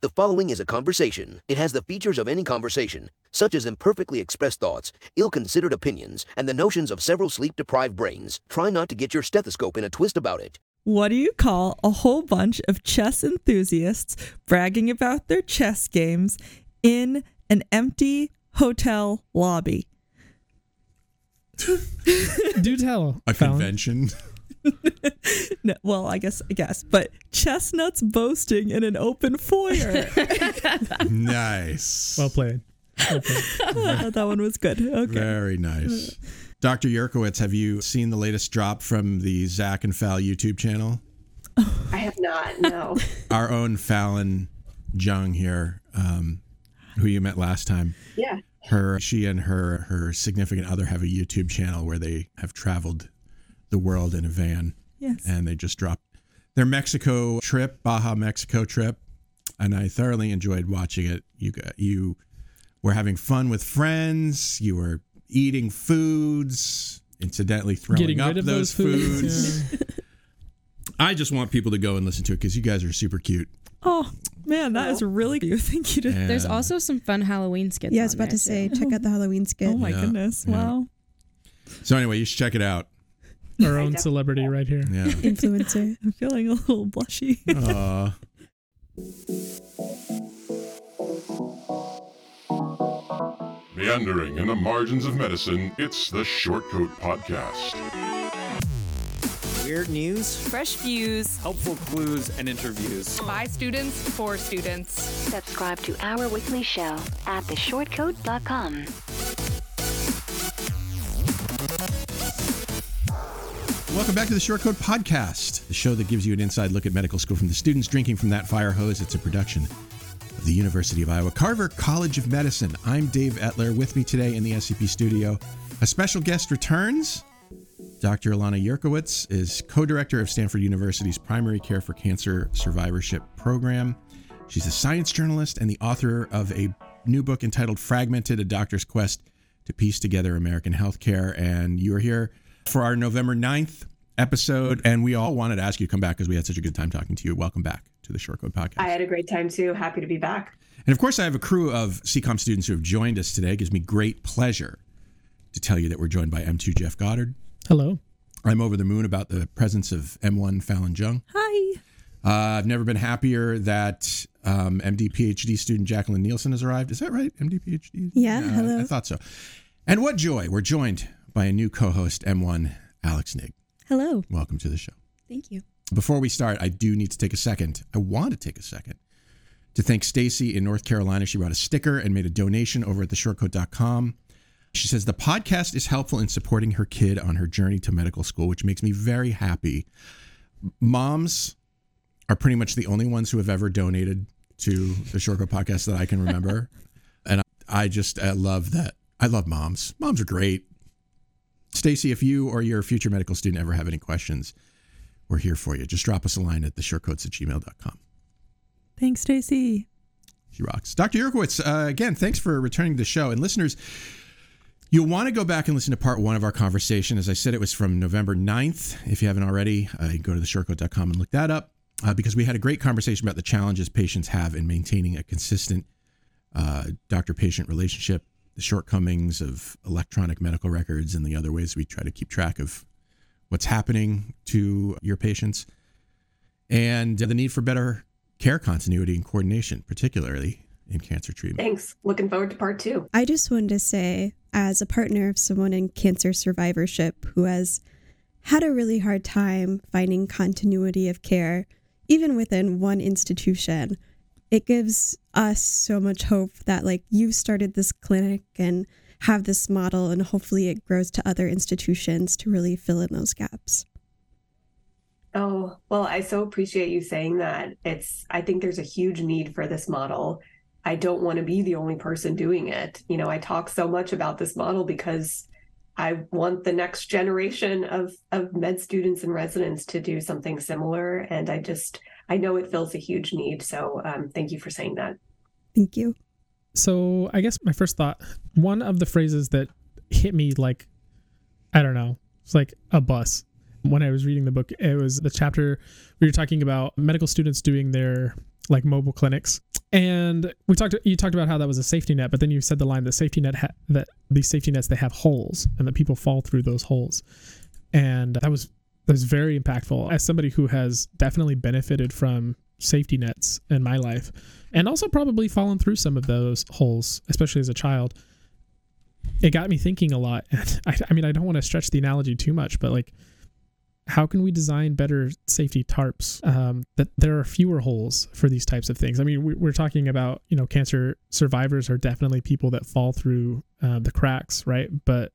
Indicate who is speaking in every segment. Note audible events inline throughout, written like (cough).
Speaker 1: The following is a conversation. It has the features of any conversation, such as imperfectly expressed thoughts, ill considered opinions, and the notions of several sleep deprived brains. Try not to get your stethoscope in a twist about it.
Speaker 2: What do you call a whole bunch of chess enthusiasts bragging about their chess games in an empty hotel lobby? (laughs)
Speaker 3: Do tell.
Speaker 4: A
Speaker 3: Fallon.
Speaker 4: convention. (laughs) (laughs)
Speaker 2: No, well, I guess, I guess, but chestnuts boasting in an open foyer. (laughs)
Speaker 4: nice.
Speaker 3: Well played. Well played. (laughs)
Speaker 2: I thought that one was good. Okay.
Speaker 4: Very nice. Dr. Yurkiewicz, have you seen the latest drop from the Zach and Fal YouTube channel?
Speaker 5: I have not. No.
Speaker 4: Our own Fallon Jung here, um, who you met last time.
Speaker 5: yeah.
Speaker 4: Her, she and her her significant other have a YouTube channel where they have traveled the world in a van,
Speaker 2: Yes.
Speaker 4: and they just dropped their Mexico trip, Baja Mexico trip, and I thoroughly enjoyed watching it. You got you were having fun with friends. You were eating foods, incidentally throwing
Speaker 3: Getting
Speaker 4: up
Speaker 3: rid of
Speaker 4: those,
Speaker 3: those foods.
Speaker 4: foods. (laughs) I just want people to go and listen to it because you guys are super cute.
Speaker 2: Oh, man, that is really cute. (laughs) Thank you. To,
Speaker 6: There's also some fun Halloween skits.
Speaker 7: Yeah, I was about
Speaker 6: there,
Speaker 7: to say,
Speaker 6: too.
Speaker 7: check out the Halloween skit.
Speaker 2: oh, my
Speaker 4: Yeah,
Speaker 2: goodness.
Speaker 4: yeah.
Speaker 2: Wow.
Speaker 4: so anyway, you should check it out. (laughs)
Speaker 3: Our own celebrity right here.
Speaker 4: Yeah. (laughs)
Speaker 7: Influencer.
Speaker 2: I'm feeling a little blushy.
Speaker 4: Aw. (laughs) Uh.
Speaker 8: Meandering in the margins of medicine, it's the Shortcoat Podcast.
Speaker 9: Weird news,
Speaker 10: Fresh views
Speaker 9: helpful clues, and interviews.
Speaker 10: by students for students.
Speaker 11: Subscribe to our weekly show at theshortcoat.com.
Speaker 4: Welcome back to the Shortcoat Podcast, the show that gives you an inside look at medical school from the students drinking from that fire hose. It's a production of the University of Iowa Carver College of Medicine. I'm Dave Etler. With me today in the SCP studio, a special guest returns. Dr. Ilana Yurkiewicz is co director of Stanford University's Primary Care for Cancer Survivorship Program. She's a science journalist and the author of a new book entitled Fragmented A Doctor's Quest to Piece Together American Healthcare. And you are here for our November 9th episode. And we all wanted to ask you to come back because we had such a good time talking to you. Welcome back to the Shortcoat Podcast.
Speaker 5: I had a great time too. Happy to be back.
Speaker 4: And of course, I have a crew of CCOM students who have joined us today. It gives me great pleasure to tell you that we're joined by M2 Jeff Goddard.
Speaker 3: Hello.
Speaker 4: I'm over the moon about the presence of M1 Fallon Jung.
Speaker 2: Hi.
Speaker 4: Uh, I've never been happier that um, MD PhD student Jacqueline Nielson has arrived. Is that right? MD PhD?
Speaker 7: Yeah,
Speaker 4: I-
Speaker 7: hello.
Speaker 4: I, thought so. And what joy! We're joined by a new co-host, M1 Alex Nigg.
Speaker 7: Hello.
Speaker 4: Welcome to the show.
Speaker 7: Thank you.
Speaker 4: Before we start, I do need to take a second. I want to take a second to thank Stacy in North Carolina. She brought a sticker and made a donation over at theshortcoat.com. She says the podcast is helpful in supporting her kid on her journey to medical school, which makes me very happy. Moms are pretty much the only ones who have ever donated to the Shortcoat podcast that I can remember. (laughs) and I just I love that. I love moms. Moms are great. Stacy, if you or your future medical student ever have any questions, we're here for you. Just drop us a line at theshortcoats at gmail.com.
Speaker 2: Thanks, Stacy.
Speaker 4: She rocks. Dr. Yurkiewicz, uh, again, thanks for returning to the show. And listeners, you'll want to go back and listen to part one of our conversation. As I said, it was from November 9th. If you haven't already, uh, go to theshortcoat.com and look that up uh, because we had a great conversation about the challenges patients have in maintaining a consistent uh, doctor patient relationship, the shortcomings of electronic medical records, and the other ways we try to keep track of what's happening to your patients, and the need for better care continuity and coordination, particularly in cancer treatment.
Speaker 5: Thanks. Looking forward to part two.
Speaker 7: I just wanted to say, as a partner of someone in cancer survivorship who has had a really hard time finding continuity of care, even within one institution, it gives us so much hope that, like, you've started this clinic and have this model, and hopefully it grows to other institutions to really fill in those gaps.
Speaker 5: Oh, well, I so appreciate you saying that. It's, I think there's a huge need for this model. I don't want to be the only person doing it. You know, I talk so much about this model because I want the next generation of of med students and residents to do something similar. And I just, I know it fills a huge need. So um, thank you for saying that.
Speaker 7: Thank you.
Speaker 3: So I guess my first thought, one of the phrases that hit me like, I don't know, it's like a bus, when I was reading the book. It was the chapter we you're talking about medical students doing their like mobile clinics, and we talked. You talked about how that was a safety net, but then you said the line that safety net ha- that these safety nets they have holes and that people fall through those holes, and that was that was very impactful. As somebody who has definitely benefited from safety nets in my life, and also probably fallen through some of those holes, especially as a child it got me thinking a lot. (laughs) I, I mean, I don't want to stretch the analogy too much, but like, how can we design better safety tarps um, that there are fewer holes for these types of things? I mean, we, we're talking about you know cancer survivors are definitely people that fall through uh, the cracks, right? But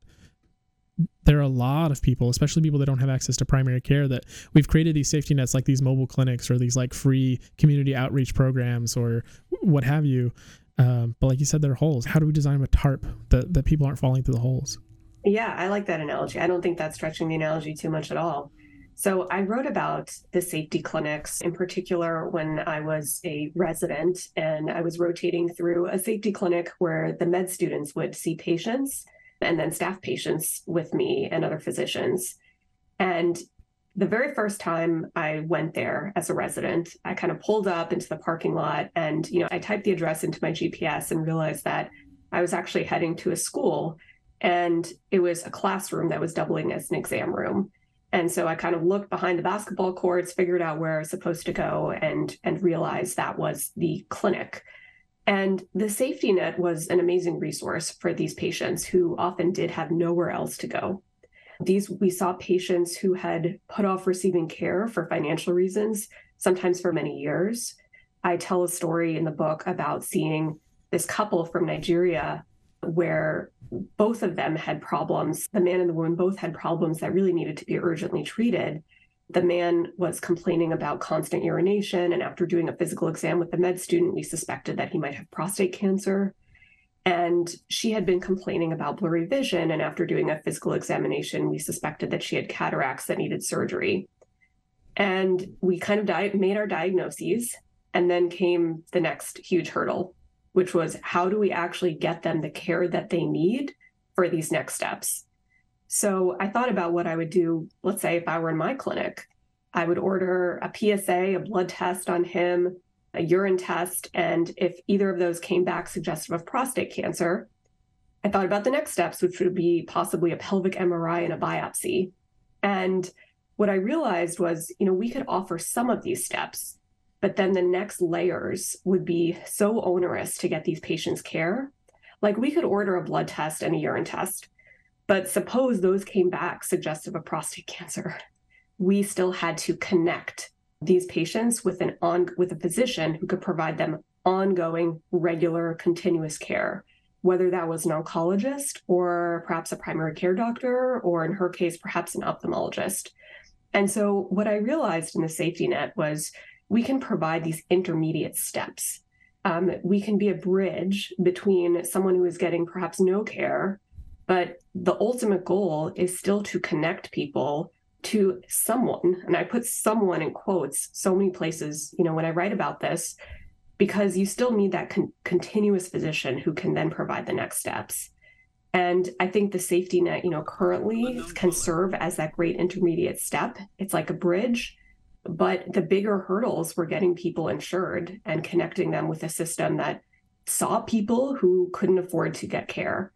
Speaker 3: there are a lot of people, especially people that don't have access to primary care, that we've created these safety nets like these mobile clinics or these like free community outreach programs or what have you um, but like you said, there are holes. How do we design a tarp that, that people aren't falling through the holes?
Speaker 5: Yeah, I like that analogy. I don't think that's stretching the analogy too much at all. So I wrote about the safety clinics in particular when I was a resident and I was rotating through a safety clinic where the med students would see patients and then staff patients with me and other physicians. And the very first time I went there as a resident, I kind of pulled up into the parking lot and, you know, I typed the address into my GPS and realized that I was actually heading to a school and it was a classroom that was doubling as an exam room. And so I kind of looked behind the basketball courts, figured out where I was supposed to go and and realized that was the clinic. And the safety net was an amazing resource for these patients who often did have nowhere else to go. These we saw patients who had put off receiving care for financial reasons, sometimes for many years. I tell a story in the book about seeing this couple from Nigeria where both of them had problems. The man and the woman both had problems that really needed to be urgently treated. The man was complaining about constant urination, and after doing a physical exam with the med student, we suspected that he might have prostate cancer. And she had been complaining about blurry vision. And after doing a physical examination, we suspected that she had cataracts that needed surgery. And we kind of di- made our diagnoses. And then came the next huge hurdle, which was how do we actually get them the care that they need for these next steps? So I thought about what I would do, let's say, if I were in my clinic. I would order a PSA, a blood test on him, a urine test, and if either of those came back suggestive of prostate cancer, I thought about the next steps, which would be possibly a pelvic MRI and a biopsy. And what I realized was, you know, we could offer some of these steps, but then the next layers would be so onerous to get these patients care. Like we could order a blood test and a urine test, but suppose those came back suggestive of prostate cancer. We still had to connect these patients with an on with a physician who could provide them ongoing, regular, continuous care, whether that was an oncologist or perhaps a primary care doctor, or in her case, perhaps an ophthalmologist. And so, what I realized in the safety net was we can provide these intermediate steps. Um, we can be a bridge between someone who is getting perhaps no care, but the ultimate goal is still to connect people to someone. And i put someone in quotes so many places you know when i write about this because you still need that con- continuous physician who can then provide the next steps. And i think the safety net you know currently can serve as that great intermediate step. It's like a bridge but the bigger hurdles were getting people insured and connecting them with a system that saw people who couldn't afford to get care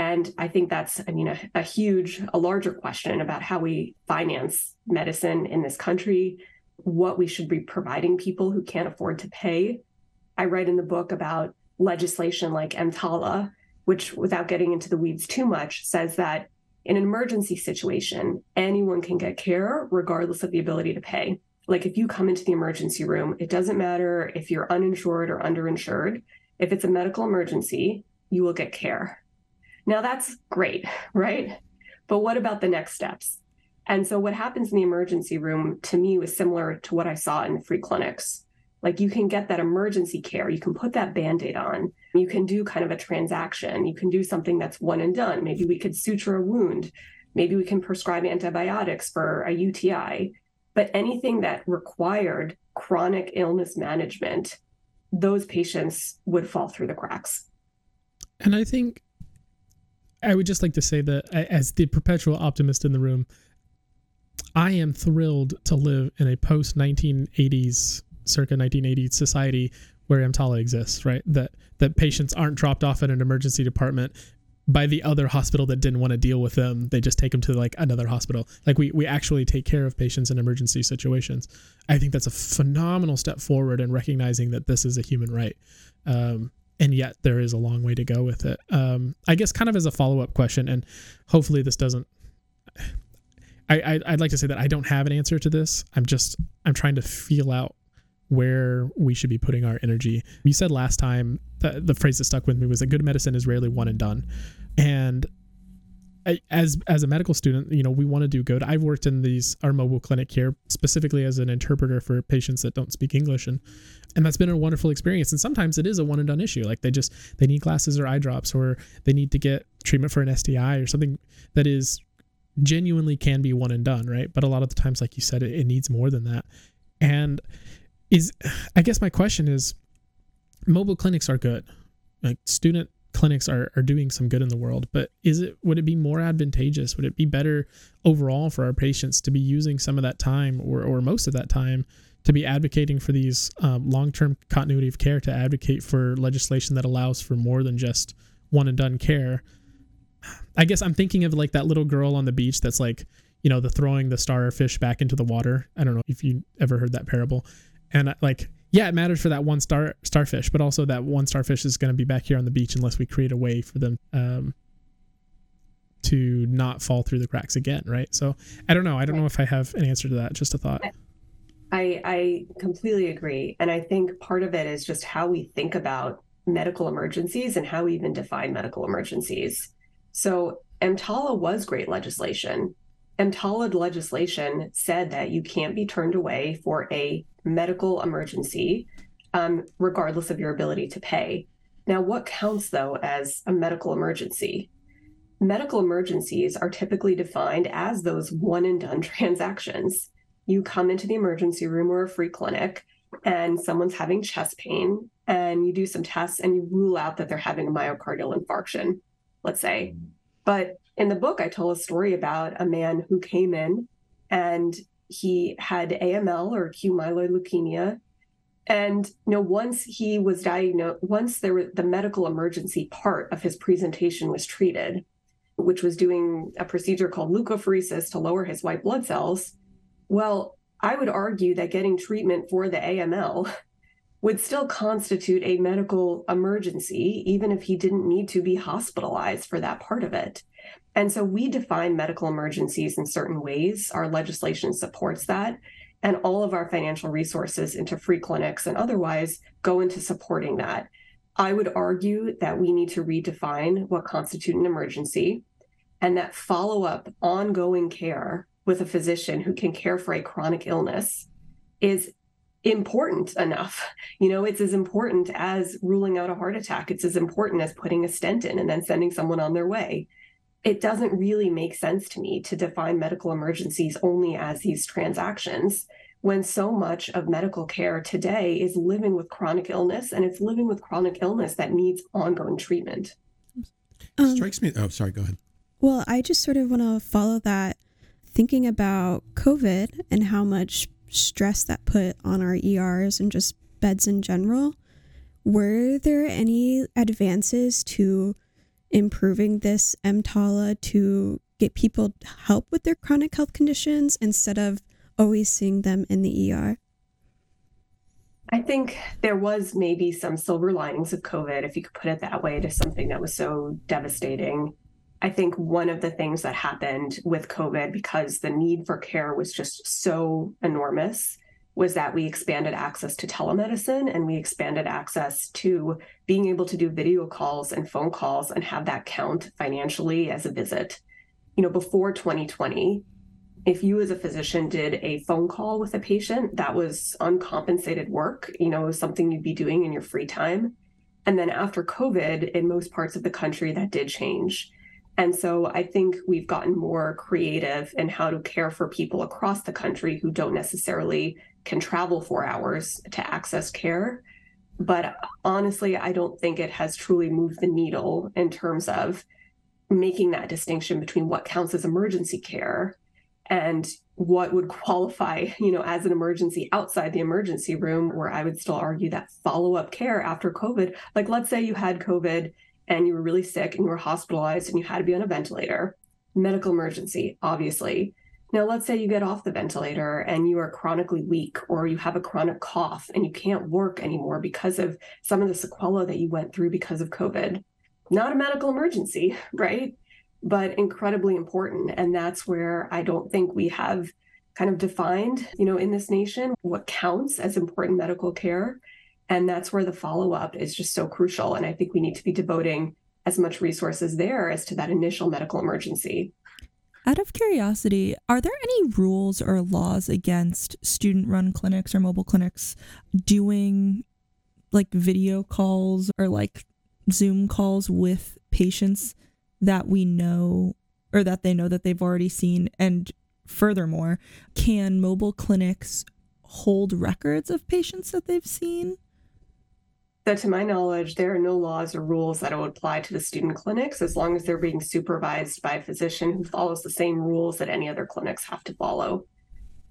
Speaker 5: and I think that's, I mean, a, a, huge, a larger question about how we finance medicine in this country, what we should be providing people who can't afford to pay. I write in the book about legislation like EMTALA, which, without getting into the weeds too much, says that in an emergency situation, anyone can get care regardless of the ability to pay. Like if you come into the emergency room, it doesn't matter if you're uninsured or underinsured. If it's a medical emergency, you will get care now that's great, right? But what about the next steps? And so what happens in the emergency room to me was similar to what I saw in free clinics. Like you can get that emergency care, you can put that band-aid on, you can do kind of a transaction, you can do something that's one and done. Maybe we could suture a wound, maybe we can prescribe antibiotics for a UTI. But anything that required chronic illness management, those patients would fall through the cracks.
Speaker 3: And I think I would just like to say that as the perpetual optimist in the room, I am thrilled to live in a post 1980s, circa 1980s society where EMTALA exists, right? That that patients aren't dropped off at an emergency department by the other hospital that didn't want to deal with them. They just take them to like another hospital. Like we we actually take care of patients in emergency situations. I think that's a phenomenal step forward in recognizing that this is a human right. Um, and yet there is a long way to go with it. Um, I guess kind of as a follow up question, and hopefully this doesn't. I, I would like to say that I don't have an answer to this. I'm just I'm trying to feel out where we should be putting our energy. You said last time the, the phrase that stuck with me was that good medicine is rarely one and done, and as as a medical student, you know, we want to do good. I've worked in these our mobile clinic here specifically as an interpreter for patients that don't speak English and and that's been a wonderful experience. And sometimes it is a one and done issue. Like they just they need glasses or eye drops or they need to get treatment for an STI or something that is genuinely can be one and done, right? But a lot of the times like you said it, it needs more than that. And is I guess my question is mobile clinics are good. Like student clinics are, are doing some good in the world but is it would it be more advantageous would it be better overall for our patients to be using some of that time or, or most of that time to be advocating for these um, long-term continuity of care to advocate for legislation that allows for more than just one and done care i guess i'm thinking of like that little girl on the beach that's like you know the throwing the starfish back into the water i don't know if you ever heard that parable and like yeah, it matters for that one star starfish, but also that one starfish is going to be back here on the beach unless we create a way for them um, to not fall through the cracks again, right? So I don't know. I don't know if I have an answer to that. Just a thought.
Speaker 5: I I completely agree, and I think part of it is just how we think about medical emergencies and how we even define medical emergencies. So EMTALA was great legislation. EMTALA legislation said that you can't be turned away for a medical emergency, um, regardless of your ability to pay. Now, what counts though as a medical emergency? Medical emergencies are typically defined as those one and done (laughs) transactions. You come into the emergency room or a free clinic, and someone's having chest pain, and you do some tests and you rule out that they're having a myocardial infarction, let's say. Mm. But in the book, I tell a story about a man who came in and he had AML or acute myeloid leukemia. And you know, once he was diagnosed, once there was the medical emergency part of his presentation was treated, which was doing a procedure called leukapheresis to lower his white blood cells. Well, I would argue that getting treatment for the AML would still constitute a medical emergency, even if he didn't need to be hospitalized for that part of it. And so we define medical emergencies in certain ways. Our legislation supports that. And all of our financial resources into free clinics and otherwise go into supporting that. I would argue that we need to redefine what constitutes an emergency and that follow up ongoing care with a physician who can care for a chronic illness is important enough. You know, it's as important as ruling out a heart attack. It's as important as putting a stent in and then sending someone on their way it doesn't really make sense to me to define medical emergencies only as these transactions when so much of medical care today is living with chronic illness and it's living with chronic illness that needs ongoing treatment.
Speaker 4: Um, Strikes me. Oh, sorry. Go ahead.
Speaker 7: Well, I just sort of want to follow that, thinking about COVID and how much stress that put on our ERs and just beds in general. Were there any advances to improving this EMTALA to get people help with their chronic health conditions instead of always seeing them in the ER?
Speaker 5: I think there was maybe some silver linings of COVID, if you could put it that way, to something that was so devastating. I think one of the things that happened with COVID, because the need for care was just so enormous, was that we expanded access to telemedicine and we expanded access to being able to do video calls and phone calls and have that count financially as a visit. You know, before 2020, if you as a physician did a phone call with a patient, that was uncompensated work, you know, something you'd be doing in your free time. And then after COVID, in most parts of the country, that did change. And so I think we've gotten more creative in how to care for people across the country who don't necessarily can travel four hours to access care. But honestly, I don't think it has truly moved the needle in terms of making that distinction between what counts as emergency care and what would (laughs) qualify, you know, as an emergency outside the emergency room, where I would still argue that follow-up care after COVID, like let's say you had COVID and you were really sick and you were hospitalized and you had to be on a ventilator, medical emergency, obviously. Now, let's say you get off the ventilator and you are chronically weak or you have a chronic cough and you can't work anymore because of some of the sequelae that you went through because of COVID. Not a medical emergency, (laughs) right? But incredibly important. And that's where I don't think we have kind of defined, you know, in this nation what counts as important medical care. And that's where the follow up is just so crucial. And I think we need to be devoting as much resources there as to that initial medical emergency.
Speaker 2: Out of curiosity, are there any rules or laws against student run clinics or mobile clinics doing like video calls or like Zoom calls with patients that we know or that they know that they've already seen? And furthermore, can mobile clinics hold records of patients that they've seen?
Speaker 5: So, to my knowledge, there are no laws or rules that would apply to the student clinics as long as they're being supervised by a physician who follows the same rules that any other clinics have to follow.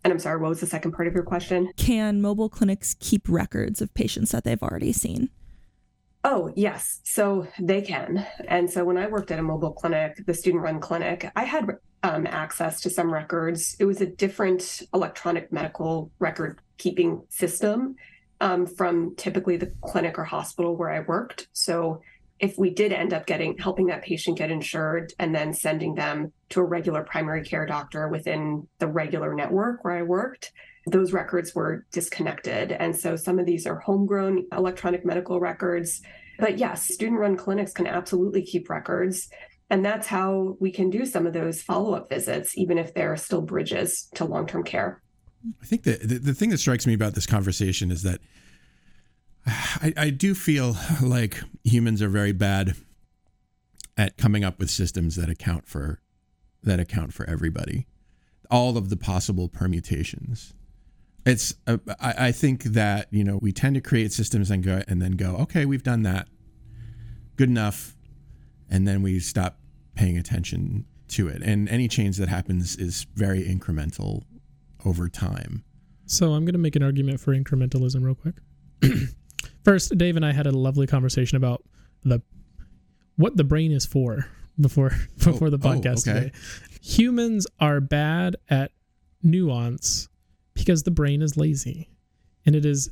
Speaker 5: And I'm sorry, what was the second part of your question?
Speaker 2: Can mobile clinics keep records of patients that they've already seen?
Speaker 5: Oh, yes. So they can. And so when I worked at a mobile clinic, the student run clinic, I had um, access to some records. It was a different electronic medical record keeping system um, from typically the clinic or hospital where I worked. So if we did end up getting helping that patient get insured and then sending them to a regular primary care doctor within the regular network where I worked, those records were disconnected. And so some of these are homegrown electronic medical records. But yes, student run clinics can absolutely keep records. And that's how we can do some of those follow up visits, even if there are still bridges to long term care.
Speaker 4: I think the, the, the thing that strikes me about this conversation is that I, I do feel like humans are very bad at coming up with systems that account for that account for everybody, all of the possible permutations. It's uh, I, I think that you know we tend to create systems and go and then go okay we've done that, good enough, and then we stop paying attention to it. And any change that happens is very incremental over time.
Speaker 3: So I'm going to make an argument for incrementalism real quick. (clears throat) First, Dave and I had a lovely conversation about the what the brain is for before (laughs) oh, before
Speaker 4: Oh,
Speaker 3: the
Speaker 4: oh,
Speaker 3: podcast
Speaker 4: okay.
Speaker 3: today. Humans are bad at nuance because the brain is lazy. And it is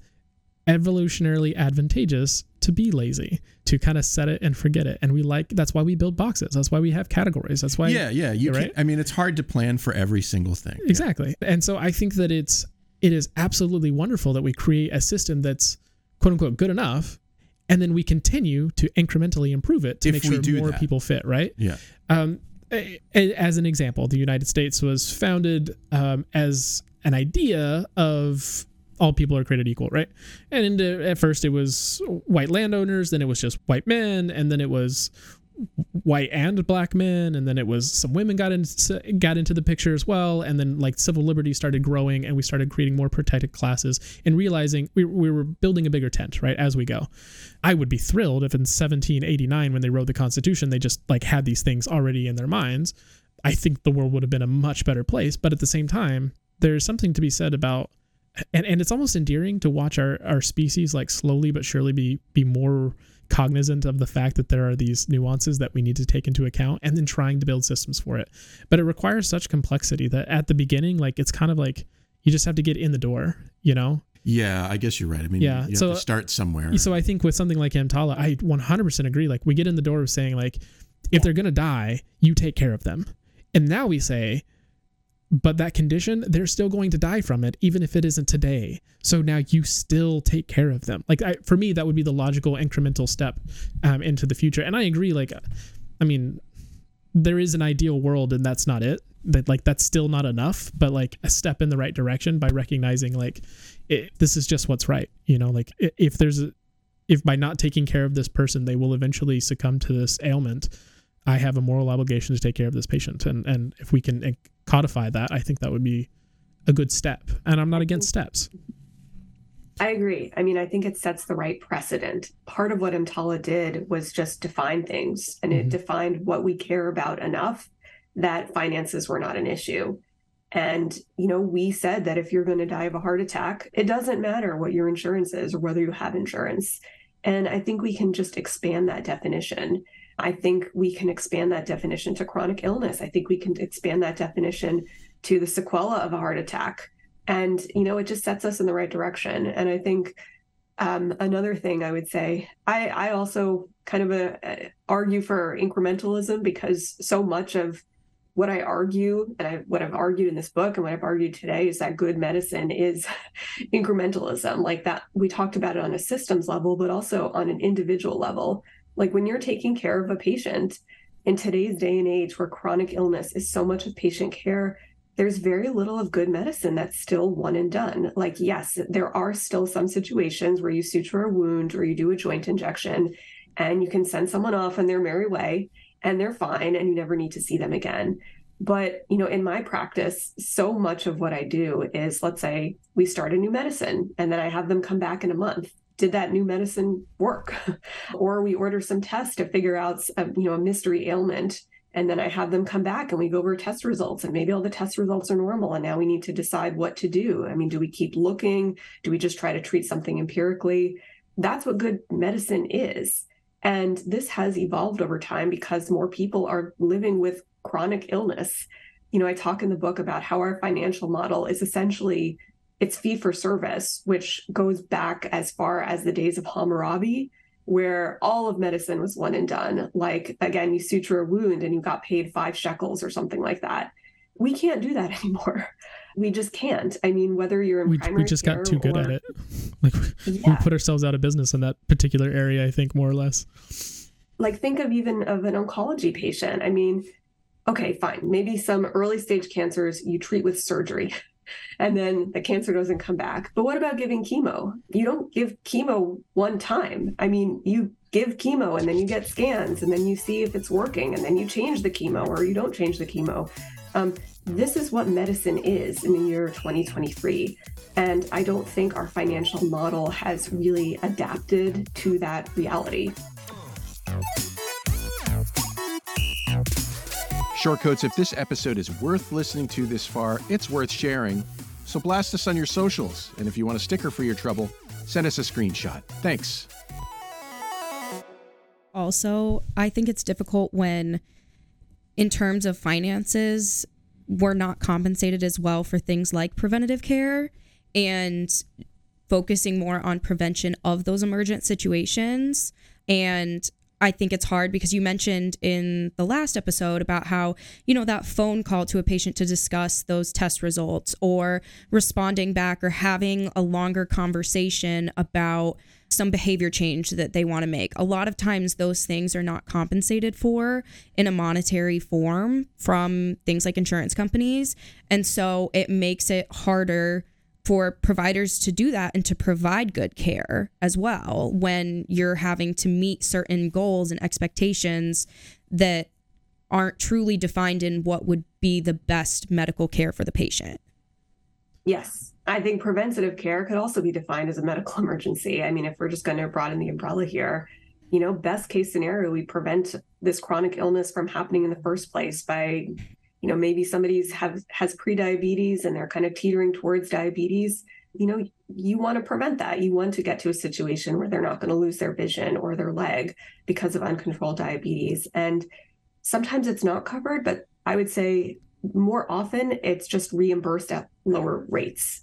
Speaker 3: evolutionarily advantageous to be lazy, to kind of set it and forget it. And we like that's why we build boxes. That's why we have categories. That's why
Speaker 4: yeah, yeah. You
Speaker 3: right?
Speaker 4: I mean, it's hard to plan for every single thing.
Speaker 3: Exactly. And so I think that it's it is absolutely wonderful that we create a system that's quote unquote good enough and then we continue to incrementally improve it to
Speaker 4: If
Speaker 3: make sure more
Speaker 4: that.
Speaker 3: people fit, right?
Speaker 4: Yeah.
Speaker 3: Um, as an example, the United States was founded um, as an idea of all people are created equal, right? And at first it was white landowners, then it was just white men, and then it was white and black men, and then it was some women got into got into the picture as well, and then like civil liberties started growing, and we started creating more protected classes, and realizing we, we were building a bigger tent, right, as we go. I would be thrilled if in 1789, when they wrote the Constitution, they just like had these things already in their minds. I think the world would have been a much better place, but at the same time, there's something to be said about and, and it's almost endearing to watch our, our species like slowly but surely be be more cognizant of the fact that there are these nuances that we need to take into account and then trying to build systems for it but it requires such complexity that at the beginning like it's kind of like you just have to get in the door you know
Speaker 4: Yeah, I guess you're right. I mean,
Speaker 3: Yeah,
Speaker 4: you have
Speaker 3: so-
Speaker 4: to start somewhere.
Speaker 3: so I think with something like EMTALA, I 100% agree. Like we get in the door of saying like, if they're gonna die, you take care of them, and now we say, but that condition, they're still going to die from it, even if it isn't today. So now you still take care of them. Like I, for me, that would be the logical incremental step um, into the future. And I agree. Like, I mean, there is an ideal world, and that's not it. That like that's still not enough, but like a step in the right direction by recognizing like it, this is just what's right. You know, like if there's a, if by not taking care of this person they will eventually succumb to this ailment i have a moral obligation to take care of this patient and and if we can eh, codify that i think that would be a good step and i'm not against steps
Speaker 5: I agree. I mean, I think it sets the right precedent. Part of what EMTALA did was just define things, and it
Speaker 3: Mhm.
Speaker 5: defined what we care about enough that finances were not an issue. And, you know, we said that if you're going to die of a heart attack, it doesn't matter what your insurance is or whether you have insurance. And I think we can just expand that definition. I think we can expand that definition to chronic illness. I think we can expand that definition to the sequela of a heart attack. And, you know, it just sets us in the right direction. And I think um, another thing I would say, I, I also kind of a, uh, a argue for incrementalism because so much of what I argue and I, what I've argued in this book and what I've argued today is that good medicine is (laughs) incrementalism. Like that, we talked about it on a systems level, but also on an individual level. Like when you're taking care of a patient in today's day and age where chronic illness is so much of patient care, there's very little of good medicine that's still one and done. Like, yes, there are still some situations where you suture a wound or you do a joint injection and you can send someone off on their merry way and they're fine and you never need to see them again. But, you know, in my practice, so much of what I do is let's say we start a new medicine and then I have them come back in a month. Did that new medicine work? (laughs) or we order some tests to figure out, a, you know, a mystery ailment and then I have them come back and we go over test results and maybe all the test results are normal and now we need to decide what to do. I mean, do we keep looking? Do we just try to treat something empirically? That's what good medicine is. And this has evolved over time because more people are living with chronic illness. You know, I talk in the book about how our financial model is essentially it's fee for service, which goes back as far as the days of Hammurabi, where all of medicine was one and done. Like again, you suture a wound and you got paid five shekels or something like that. We can't do that (laughs) anymore. We just can't. I mean, whether you're in
Speaker 3: we,
Speaker 5: primary
Speaker 3: we just got too good
Speaker 5: or,
Speaker 3: at it. (laughs) Like
Speaker 5: Yeah.
Speaker 3: we put ourselves out of business in that particular area. I think more or less.
Speaker 5: like think of even of an oncology patient i mean okay fine maybe some early stage cancers you treat with surgery (laughs) and then the cancer doesn't come back. But what about giving chemo? You don't give chemo one time. I mean you give chemo and then you get scans and then you see if it's working and then you change the chemo or you don't change the chemo. Um, this is what medicine is in the year 2023 and i don't think our financial model has really adapted to that reality
Speaker 4: Shortcoats, if this episode is worth listening to this far, it's worth sharing. So blast us on your socials. And if you want a sticker for your trouble, send us a screenshot. Thanks.
Speaker 6: Also, I think it's difficult when, in terms of finances, we're not compensated as well for things like preventative care and focusing more on prevention of those emergent situations. And I think it's hard because you mentioned in the last episode about how, you know, that phone call to a patient to discuss those test results or responding back or having a longer conversation about some behavior change that they want to make. A lot of times those things are not compensated for in a monetary form from things like insurance companies. And so it makes it harder for providers to do that and to provide good care as well when you're having to meet certain goals and expectations that aren't truly defined in what would be the best medical care for the patient.
Speaker 5: Yes. I think preventative care could also be defined as a medical (laughs) emergency. I mean, if we're just going to broaden the umbrella here, you know, best case scenario, we prevent this chronic illness from happening in the first place by, you know, maybe somebody's have has prediabetes and they're kind of teetering towards diabetes. You know, you want to prevent that. You want to get to a situation where they're not going to lose their vision or their leg because of uncontrolled diabetes. And sometimes it's not covered, but I would say more often it's just reimbursed at lower rates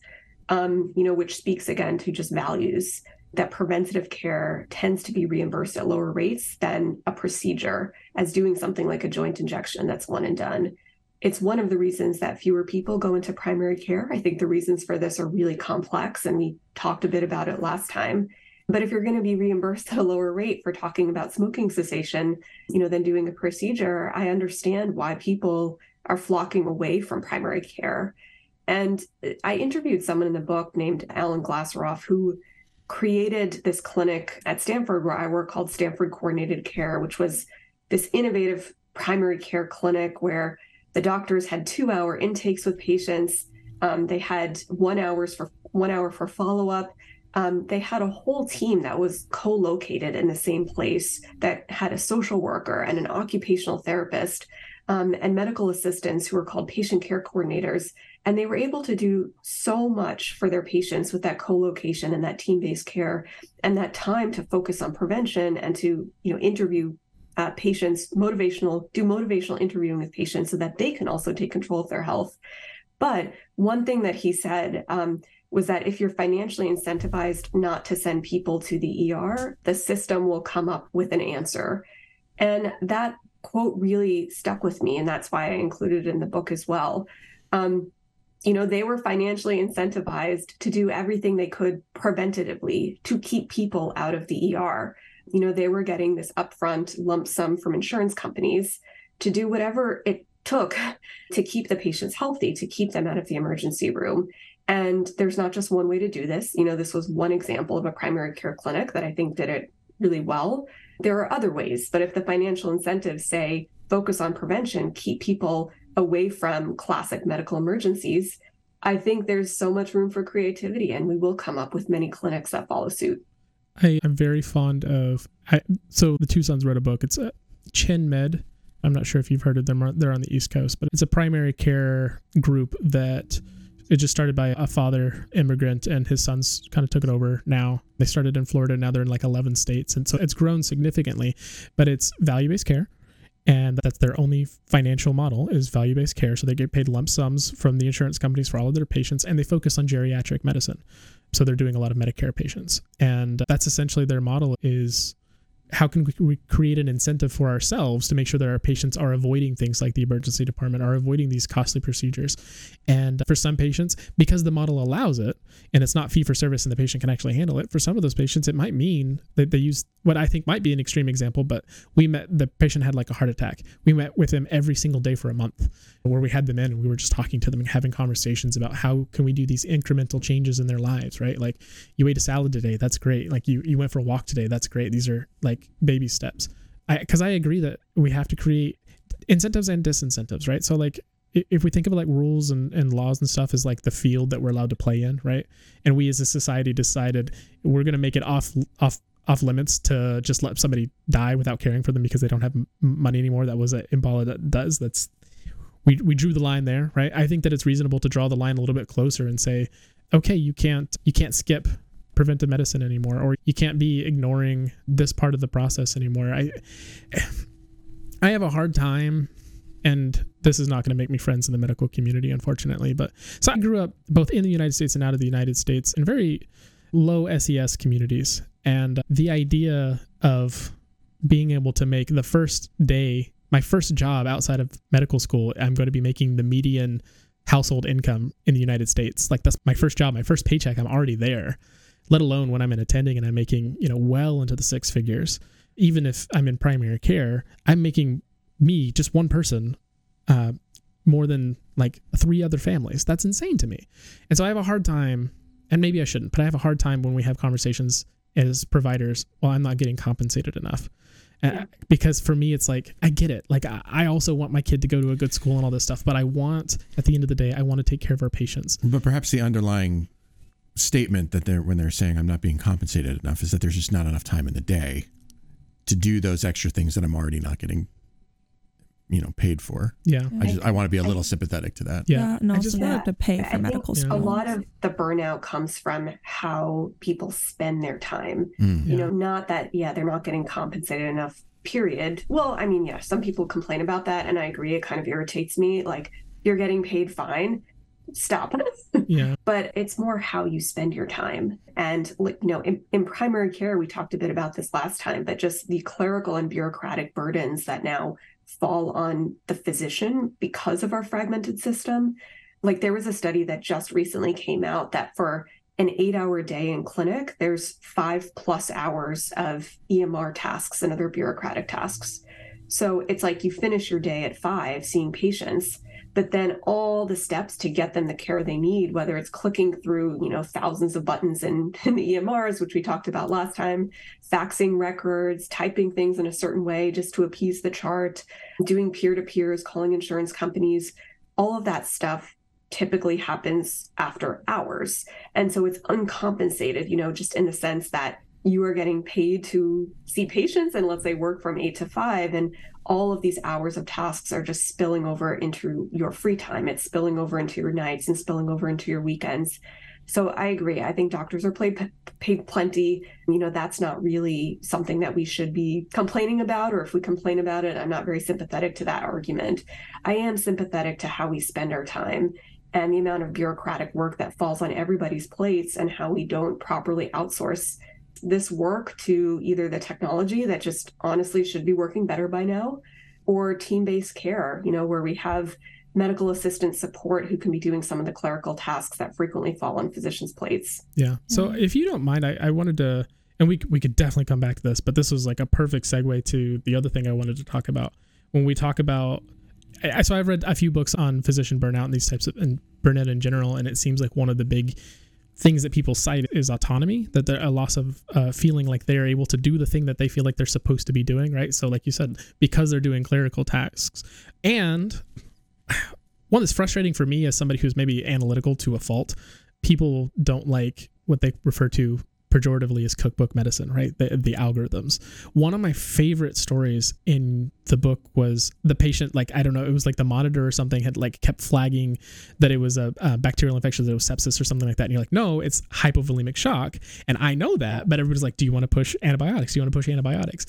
Speaker 5: um, you know, which speaks again to just values that preventative care tends to be reimbursed at lower rates than a procedure as doing something like a joint injection that's one and done. It's one of the reasons that fewer people go into primary care. I think the reasons for this are really complex, and we talked a bit about it last time. But if you're going to be reimbursed (laughs) at a lower rate for talking about smoking cessation, you know, than doing a procedure, I understand why people are flocking away from primary care. And I interviewed someone in the book named Alan Glaseroff who created this clinic at Stanford where I work called Stanford Coordinated Care, which was this innovative primary care clinic where the doctors had two hour intakes with patients. Um, they had one hours for one hour for follow up. Um, they had a whole team that was co-located in the same place that had a social worker and an occupational therapist um, and medical assistants who were called patient care coordinators And they were able to do so much for their patients with that co-location and that team-based care and that time to focus on prevention and to, you know, interview uh, patients, motivational, do motivational interviewing with patients so that they can also take control of their health. But one thing that he said um, was that if you're financially incentivized not to send people to the ER, the system will come up with an answer. And that quote really stuck with me. And that's why I included it in the book as well. Um, you know, they were financially incentivized to do everything they could preventatively to keep people out of the ER. You know, they were getting this upfront lump sum from insurance companies to do whatever it took to keep the patients healthy, to keep them out of the emergency room. And there's not just one way to do this. You know, this was one example of a primary care clinic that I think did it really well. There are other ways, but if the financial incentives say focus on prevention, keep people away from classic medical emergencies, I think there's so much room for creativity and we will come up with many clinics that follow suit.
Speaker 3: I am very fond of. I, so the two sons wrote a book. It's a ChenMed. I'm not sure if you've heard of them. They're on the East Coast, but it's a primary care group that it just started by a father immigrant and his sons kind of took it over now they started in florida now they're in like 11 states and so it's grown significantly but it's value-based care and that's their only financial model is value-based care so they get paid lump sums from the insurance companies for all of their patients and they focus on geriatric medicine so they're doing a lot of medicare patients. And that's essentially their model is how can we create an incentive for ourselves to make sure that our patients are avoiding things like the emergency department, are avoiding these costly procedures? And for some patients, because the model allows it and it's not fee for service and the patient can actually handle it, for some of those patients, it might mean that they use what I think might be an extreme example, but we met the patient had like a heart attack. We met with him every single day for a month where we had them in and we were just talking to them and having conversations about how can we do these incremental changes in their lives, right? Like you ate a salad today, that's great. Like you, you went for a walk today, that's great. These are like baby steps. I, cause I agree that we have to create incentives and disincentives, right? So like if we think of like rules and, and laws and stuff as like the field that we're allowed to play in, right? And we as a society decided we're going to make it off off off limits to just let somebody die without caring for them because they don't have money anymore. That was what EMTALA that does. That's we we drew the line there, right? I think that it's reasonable to draw the line a little bit closer and say, okay, you can't you can't skip preventive medicine anymore, or you can't be ignoring this part of the process anymore. I I have a hard time and this is not going to make me friends in the medical community unfortunately but so i grew up both in the united states and out of the united states in very low ses communities and the idea of being able to make the first day, my first job outside of medical school, I'm going to be making the median household income in the United States. Like that's my first job, my first paycheck, I'm already there. Let alone when I'm in attending and I'm making, you know, well into the six figures. Even if I'm in primary care, I'm making me, just one person, uh, more than like three other families. That's insane to me. And so I have a hard time, and maybe I shouldn't, but I have a hard time when we have conversations as providers, well, I'm not getting compensated enough. Uh, yeah. because for me, it's like, I get it. Like, I also want my kid to go to a good school and all this stuff, but I want, at the end of the day, I want to take care of our patients.
Speaker 4: But perhaps the underlying statement that they're, when they're saying I'm not being compensated enough, is that there's just not enough time in the day to do those extra things that I'm already not getting you know paid for.
Speaker 3: Yeah,
Speaker 4: I just I want to be a little sympathetic to that.
Speaker 2: Yeah, yeah and also I just wanted to pay for
Speaker 5: I
Speaker 2: medical school.
Speaker 5: A lot of the burnout comes from how people spend their time. Mm. You know, not that yeah they're not getting compensated enough. Period. Well, I mean, yeah, some people complain about that, and I agree. It kind of irritates me. Like you're getting paid fine. Stop.
Speaker 3: yeah. (laughs)
Speaker 5: But it's more how you spend your time. And, like, you know, in, in primary care, we talked a bit about this last time, but just the clerical and bureaucratic burdens that now fall on the physician because of our fragmented system. Like there was a study that just recently came out that for an eight hour day in clinic, there's five plus hours of EMR tasks and other bureaucratic tasks. So it's like you finish your day at five seeing patients, but then all the steps to get them the care they need, whether it's clicking through, you know, thousands of buttons in, (laughs) in the EMRs, which we talked about last time, faxing records, typing things in a certain way just to appease the chart, doing peer to peers, calling insurance companies, all of that stuff typically happens after hours. And so it's uncompensated, you know, just in the sense that you are getting paid to see patients and let's say work from eight to five and all of these hours of tasks are just spilling over into your free time. It's spilling over into your nights and spilling over into your weekends. So i agree. I think doctors are paid, paid plenty. You know that's not really something that we should be complaining about or if we complain about it i'm not very sympathetic to that argument. I am sympathetic to how we spend our time and the amount of bureaucratic work that falls on everybody's plates and how we don't properly outsource this work to either the technology that just honestly should be working better by now or team-based care you know where we have medical assistant support who can be doing some of the clerical tasks that frequently fall on physicians plates.
Speaker 3: Yeah. So mm-hmm. if you don't mind I, I wanted to and we, we could definitely come back to this but this was like a perfect segue to the other thing i wanted to talk about. When we talk about I, so I've read a few books on physician burnout and these types of and burnout in general, and it seems like one of the big things that people cite is autonomy that they're a loss of uh, feeling like they're able to do the thing that they feel like they're supposed to be doing right? So like you said because they're doing clerical tasks. And (sighs) one that's frustrating for me as somebody who's maybe analytical to a fault people don't like what they refer to pejoratively as cookbook medicine, right? The, the algorithms. One of my favorite stories in the book was the patient, like, I don't know, it was like the monitor or something had like kept flagging that it was a, a bacterial infection, that it was sepsis or something like that. And you're like, no, it's hypovolemic shock. And I know that, but everybody's like, do you want to push antibiotics? Do you want to push antibiotics?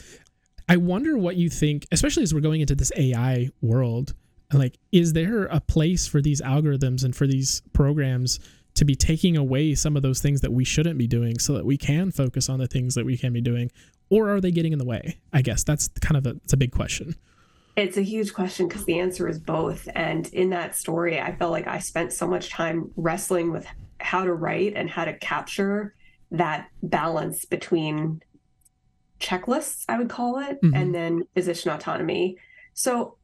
Speaker 3: I wonder what you think, especially as we're going into this AI world. Like, is there a place for these algorithms and for these programs to be taking away some of those things that we shouldn't be doing so that we can focus on the things that we can be doing or are they getting in the way? I guess that's kind of a it's a big question.
Speaker 5: It's a huge question because the answer is both. And in that story i felt like i spent so much time wrestling with how to write and how to capture that balance between checklists i would call it mm-hmm. and then physician autonomy. So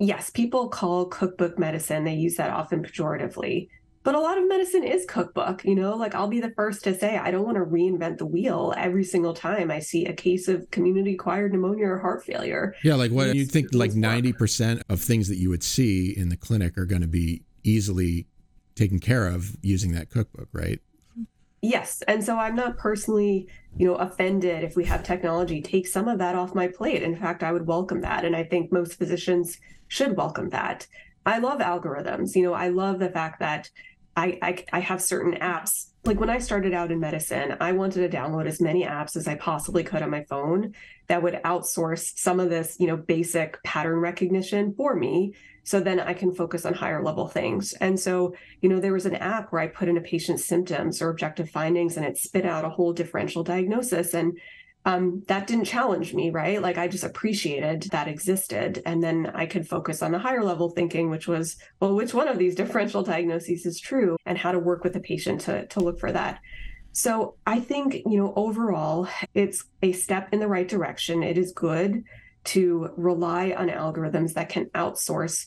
Speaker 5: yes people call cookbook medicine they use that often pejoratively but a lot of medicine is cookbook you know like i'll be the first to say i don't want to reinvent the wheel every single time i see a case of community acquired pneumonia or heart failure.
Speaker 4: Yeah like what you think like 90% of things that you would see in the clinic are going to be easily taken care of using that cookbook right?
Speaker 5: Yes and so i'm not personally you know offended if we have technology take some of that off my plate. In fact i would welcome that and i think most physicians should welcome that i love algorithms you know i love the fact that I, I, I have certain apps. Like when I started out in medicine, I wanted to download as many apps as I possibly could on my phone that would outsource some of this, you know, basic pattern recognition for me. So then I can focus on higher level things. And so, you know, there was an app where I put in a patient's symptoms or objective findings and it spit out a whole differential diagnosis. And um, that didn't challenge me, right? Like I just appreciated that existed. And then I could focus on the higher level thinking, which was, well, which one of these (laughs) differential diagnoses is true and how to work with the patient to, to look for that. So I think, you know, overall, it's a step in the right direction. It is good to rely on algorithms that can outsource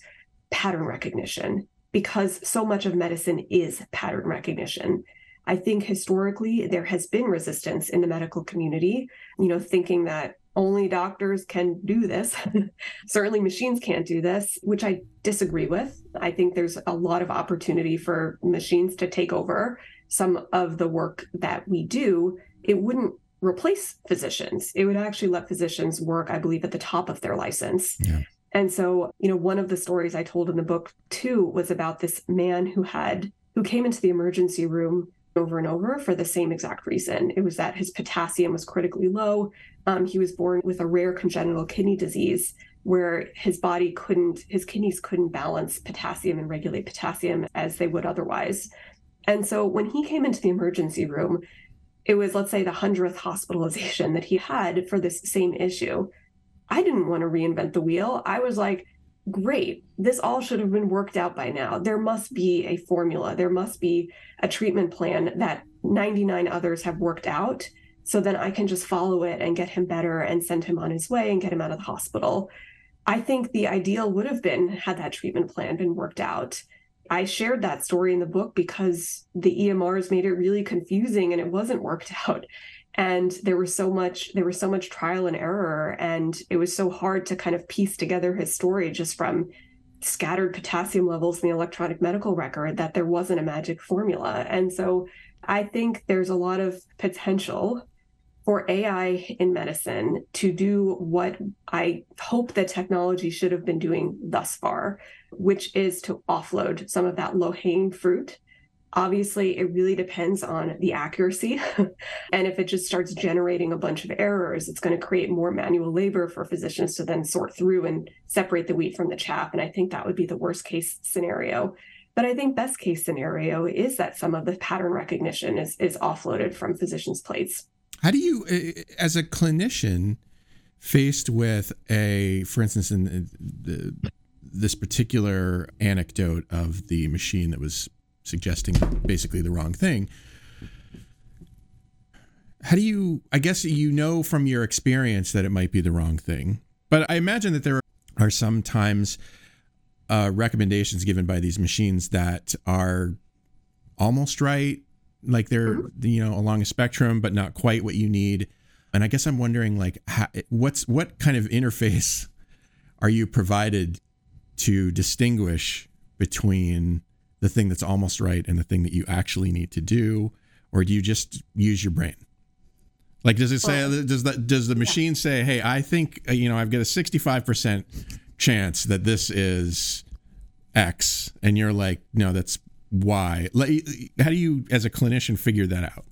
Speaker 5: pattern recognition because so much of medicine is pattern recognition. I think historically there has been resistance in the medical community, you know, thinking that only doctors can do this. (laughs) Certainly machines can't do this, which I disagree with. I think there's a lot of opportunity for machines to take over some of the work that we do. It wouldn't replace physicians. It would actually let physicians work, I believe, at the top of their license. Yeah. And so, you know, one of the stories I told in the book too was about this man who had who came into the emergency room over and over for the same exact reason. It was that his potassium was critically low. Um, he was born with a rare congenital kidney disease where his body couldn't, his kidneys couldn't balance potassium and regulate potassium as they would otherwise. And so when he came into the emergency room, it was, let's say, the hundredth hospitalization that he had for this same issue. I didn't want to reinvent the wheel. I was like, great, this all should have been worked out by now. There must be a formula, there must be a treatment plan that 99 others have worked out. So then I can just follow it and get him better and send him on his way and get him out of the hospital. I think the ideal would have been had that treatment plan been worked out. I shared that story in the book because the EMRs made it really confusing and it wasn't worked (laughs) out and there was so much there was so much trial and error and it was so hard to kind of piece together his story just from scattered potassium levels in the electronic medical record that there wasn't a magic formula and so i think there's a lot of potential for AI in medicine to do what I hope that technology should have been doing thus far, which is to offload some of that low hanging fruit. Obviously, it really depends on the accuracy. (laughs) and if it just starts generating a bunch of errors, it's going to create more manual labor for physicians to then sort through and separate the wheat from the chaff. And I think that would be the worst case scenario. But I think best case scenario is that some of the pattern recognition is, is offloaded from physicians' plates.
Speaker 4: How do you, eh, eh, as a clinician, faced with a, for instance, in the, this particular anecdote of the machine that was suggesting basically the wrong thing. How do you, I guess you know from your experience that it might be the wrong thing, but I imagine that there are sometimes uh, recommendations given by these machines that are almost right, like they're mm-hmm. you know along a spectrum, but not quite what you need. And I guess I'm wondering like how, what's what kind of interface are you provided to distinguish between the thing that's almost right and the thing that you actually need to do, or do you just use your brain? Like, does it say well, does that does the machine yeah. say, "Hey, I think uh, you know I've got a sixty five percent chance that this is X, and you're like, no, that's Y. How do you, as a clinician, figure that out?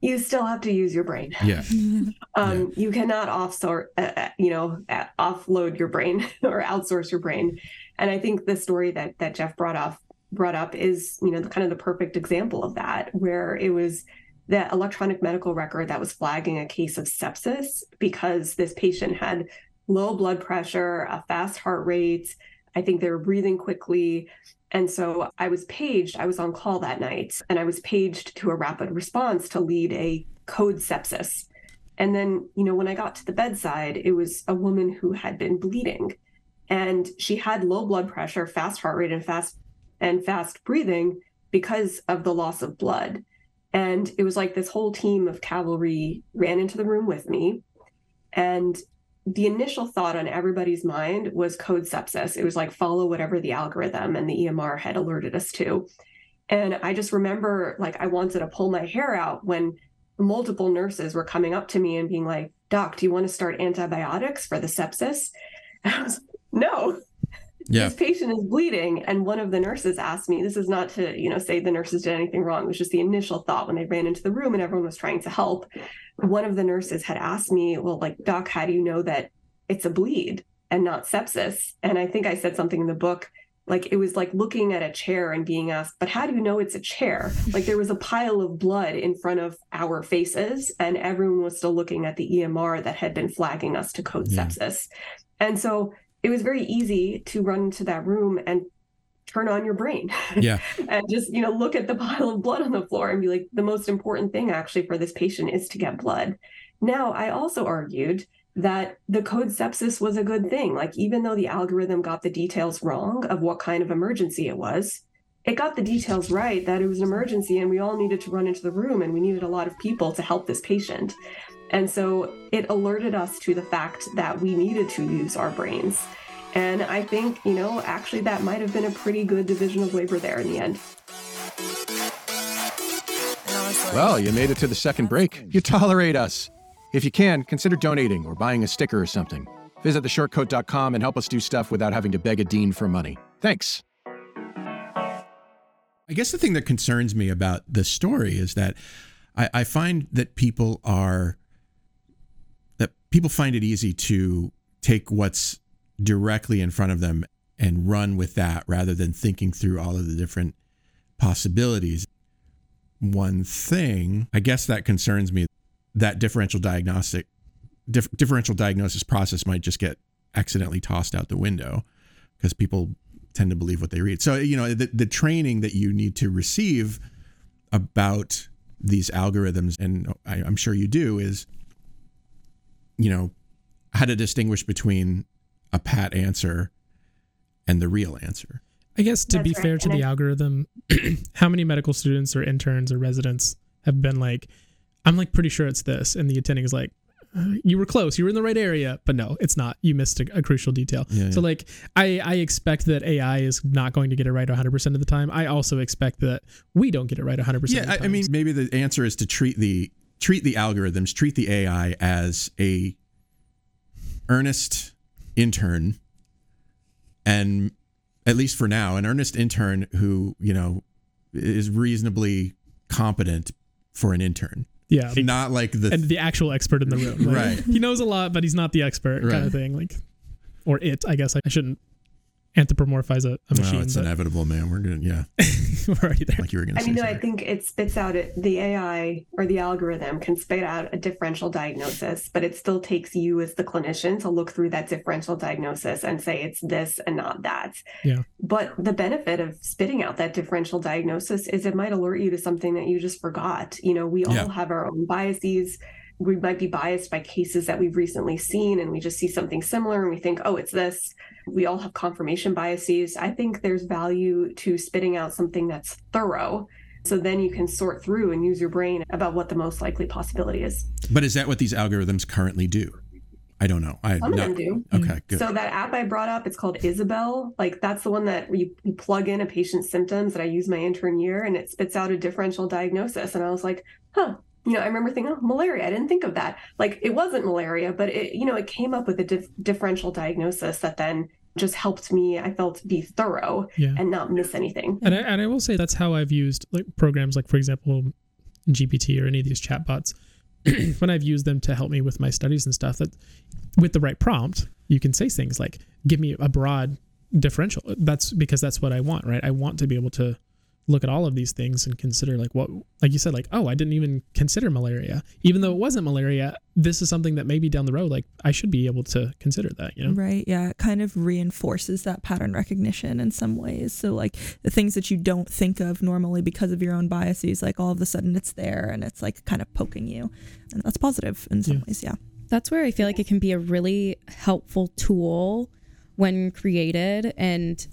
Speaker 5: You still have to use your brain.
Speaker 4: Yeah. (laughs)
Speaker 5: um, yeah. You cannot offsort, uh, uh you know, uh, offload your brain (laughs) or outsource your brain. And I think the story that that Jeff brought off brought up is, you know, the, kind of the perfect example of that, where it was the electronic medical record that was flagging a case of sepsis because this patient had low blood pressure, a fast heart rate. I think they were breathing quickly. And so I was paged, I was on call that night, and I was paged to a rapid response to lead a code sepsis. And then, you know, when I got to the bedside, it was a woman who had been bleeding and she had low blood pressure, fast heart rate, and fast and fast breathing because of the loss of blood. And it was like this whole team of cavalry ran into the room with me. And the initial thought on everybody's mind was code sepsis. It was like follow whatever the algorithm and the EMR had alerted us to. And I just remember like I wanted to pull my hair out when multiple nurses were coming up to me and being like, Doc, do you want to start antibiotics for the sepsis? (laughs) And I was no. Yeah. This patient is bleeding. And one of the nurses asked me, this is not to, you know, say the nurses did anything wrong. It was just the initial thought when they ran into the room and everyone was trying to help one of the nurses had asked me, Well, like, doc, how do you know that it's a bleed and not sepsis? And I think I said something in the book like it was like looking at a chair and being asked but how do you know it's a chair like there was a pile of blood in front of our faces and everyone was still looking at the emr that had been flagging us to code yeah. sepsis and so it was very easy to run into that room and turn on your brain.
Speaker 4: Yeah. (laughs)
Speaker 5: and just, you know, look at the (laughs) pile of blood on the floor and be like, the most important thing actually for this patient is to get blood. Now, I also argued that the code sepsis was a good thing. Like, even though the algorithm got the details wrong of what kind of emergency it was, it got the details right that it was an emergency and we all needed to run into the room and we needed a lot of people to help this patient. And so it alerted us to the fact that we needed to use our brains. And I think, you know, actually that might have been a pretty good division of labor there in the end.
Speaker 4: Well, you made it to the second break. You tolerate us. If you can, consider donating or buying a sticker or something. Visit theshortcoat.com and help us do stuff without having to beg a dean for money. Thanks. I guess the thing that concerns me about this story is that I, I find that people are that people find it easy to take what's directly in front of them and run with that rather than thinking through all of the different possibilities. One thing, I guess that concerns me, that differential diagnostic dif- differential diagnosis process might just get accidentally tossed out the window because people tend to believe what they read. So, you know, the, the training that you need to receive about these algorithms, and I, I'm sure you do, is, you know, how to distinguish between a pat answer and the real answer.
Speaker 3: I guess to That's be right. fair to and the I- algorithm, (clears throat) how many medical students or interns or residents have been like, I'm like pretty sure it's this, and the attending is like, uh, you were close, you were in the right area, but no, it's not. You missed a, a crucial detail. Yeah, so like, I I expect that AI is not going to get it right 100 percent of the time. I also expect that we don't get it right 100 percent.
Speaker 4: Yeah, I mean, maybe the answer is to treat the treat the algorithms, treat the AI as a earnest intern and at least for now, an earnest intern who, you know, is reasonably competent for an intern.
Speaker 3: Yeah.
Speaker 4: Not like the
Speaker 3: and the actual expert in the room. Like,
Speaker 4: Right.
Speaker 3: He knows a lot, but he's not the expert kind of thing. Like, or it, I guess I shouldn't anthropomorphize a, a machine.
Speaker 4: well, it's
Speaker 3: but
Speaker 4: inevitable, man. We're gonna yeah. (laughs)
Speaker 3: we're already there.
Speaker 4: Like you were gonna
Speaker 5: I
Speaker 4: say.
Speaker 5: mean, no, I think it spits out it, the AI or the algorithm can spit out a differential diagnosis, but it still takes you as the clinician to look through that differential diagnosis and say it's this and not that.
Speaker 3: Yeah.
Speaker 5: But the benefit of spitting out that differential diagnosis is it might alert you to something that you just forgot. You know, we all
Speaker 4: Yeah.
Speaker 5: have our own biases. We might be biased by cases that we've recently seen, and we just see something similar and we think, oh, it's this. We all have confirmation biases. I think there's value to spitting out something that's thorough. So then you can sort through and use your brain about what the most likely possibility is.
Speaker 4: But is that what these algorithms currently do? I don't know. I
Speaker 5: Some of them do.
Speaker 4: Okay, good.
Speaker 5: So that app I brought up, it's called Isabel. Like that's the one that you, you plug in a patient's symptoms that I use my intern year and it spits out a differential diagnosis. And I was like, huh. You know, I remember thinking, oh, malaria. I didn't think of that. Like it wasn't malaria, but it, you know, it came up with a dif- differential diagnosis that then just helped me, I felt, be thorough
Speaker 3: Yeah.
Speaker 5: and not miss anything.
Speaker 3: And I, and I will say that's how I've used like programs like, for example, GPT or any of these chatbots. (clears throat) when I've used them to help me with my studies and stuff, that with the right prompt, you can say things like, give me a broad differential. That's because that's what I want, right? I want to be able to look at all of these things and consider like what like you said like oh i didn't even consider malaria even though it wasn't malaria this is something that maybe down the road like i should be able to consider that you know
Speaker 2: Right. Yeah. It kind of reinforces that pattern recognition in some ways. So, like the things that you don't think of normally because of your own biases, like all of a sudden it's there and it's like kind of poking you. And that's positive in some
Speaker 3: Yeah.
Speaker 2: ways. Yeah.
Speaker 6: That's where I feel like it can be a really helpful tool when created and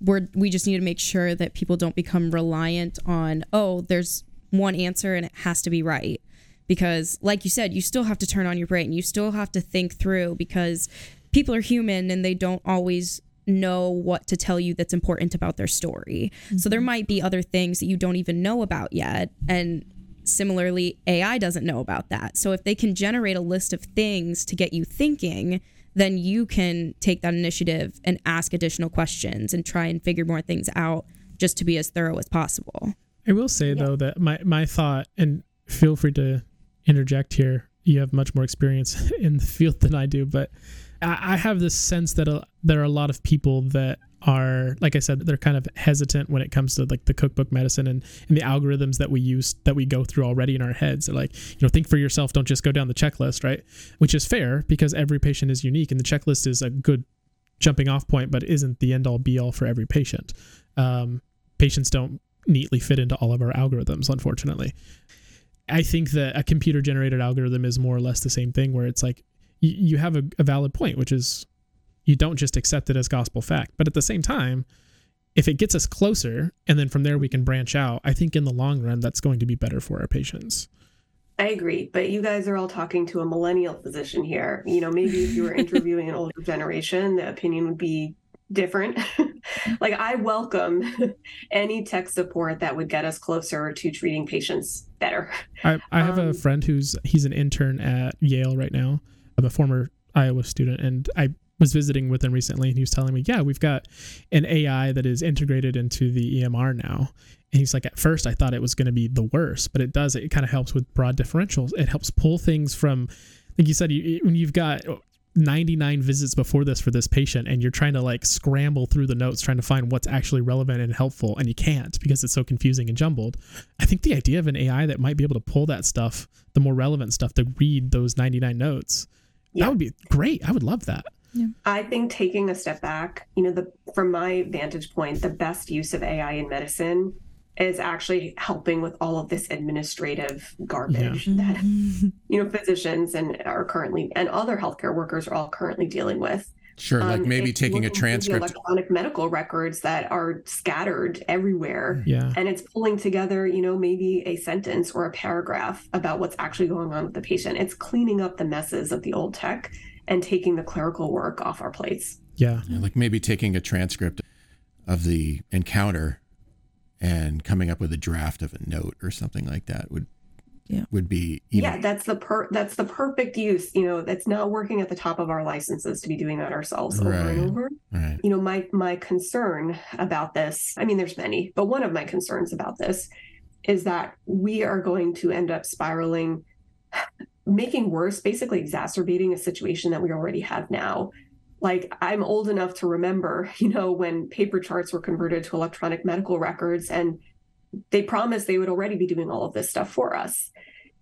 Speaker 6: we're we just need to make sure that people don't become reliant on oh there's one answer and it has to be right. Because like you said you still have to turn on your brain. You still have to think through because people are human and they don't always know what to tell you that's important about their story. So there mm-hmm. might be other things that you don't even know about yet. And similarly ai doesn't know about that. So if they can generate a list of things to get you thinking then you can take that initiative and ask additional questions and try and figure more things out just to be as thorough as possible
Speaker 3: I will say though that my my thought, and feel free to interject here. You have much more experience (laughs) in the field than I do, but I, I have this sense that a, there are a lot of people that are, like I said, they're kind of hesitant when it comes to like the cookbook medicine and, and the algorithms that we use that we go through already in our heads. They're like, you know, think for yourself. Don't just go down the checklist, right? Which is fair because every patient is unique, and the checklist is a good jumping off point, but isn't the end all be all for every patient. Um, patients don't neatly fit into all of our algorithms, unfortunately. I think that a computer generated algorithm is more or less the same thing, where it's like you, you have a, a valid point, which is you don't just accept it as gospel fact. But at the same time, if it gets us closer and then from there we can branch out, I think in the long run, that's going to be better for our patients.
Speaker 5: I agree, but you guys are all talking to a millennial physician here. You know, maybe if you were interviewing an (laughs) older generation, the opinion would be different. (laughs) like I welcome (laughs) any tech support that would get us closer to treating patients better.
Speaker 3: I, I have a
Speaker 5: Um,
Speaker 3: friend who's he's an intern at Yale right now. I'm a former Iowa student, and I was visiting with him recently, and he was telling me, yeah, we've got an AI that is integrated into the EMR now. And he's like, at first I thought it was going to be the worst, but it does. It kind of helps with broad differentials. It helps pull things from, like you said, you, when you've got 99 visits before this for this patient and you're trying to like scramble through the notes trying to find what's actually relevant and helpful and you can't because it's so confusing and jumbled i think the idea of an ai that might be able to pull that stuff the more relevant stuff to read those 99 notes
Speaker 5: Yeah.
Speaker 3: that would be great i would love that
Speaker 5: I think taking a step back, you know, the from my vantage point, the best use of AI in medicine is actually helping with all of this administrative garbage that you know physicians and are currently and other healthcare workers are all currently dealing with.
Speaker 4: Sure, like
Speaker 5: Um,
Speaker 4: maybe taking a
Speaker 5: look at the
Speaker 4: transcript.
Speaker 5: electronic medical records that are scattered everywhere
Speaker 3: yeah.
Speaker 5: and it's pulling together you know maybe a sentence or a paragraph about what's actually going on with the patient. It's cleaning up the messes of the old tech and taking the clerical work off our plates
Speaker 3: yeah
Speaker 4: Yeah, like maybe taking a transcript of the encounter and coming up with a draft of a note or something like that would
Speaker 2: Yeah.
Speaker 4: would be even,
Speaker 5: yeah that's the per that's the perfect use you know that's not working at the top of our licenses to be doing that ourselves over
Speaker 4: Right.
Speaker 5: and over
Speaker 4: right.
Speaker 5: you know my my concern about this i mean there's many but one of my concerns about this is that we are going to end up spiraling making worse basically exacerbating a situation that we already have now. Like i'm old enough to remember (laughs) you know when paper charts were converted to electronic medical records and they promised they would already be doing all of this stuff for us.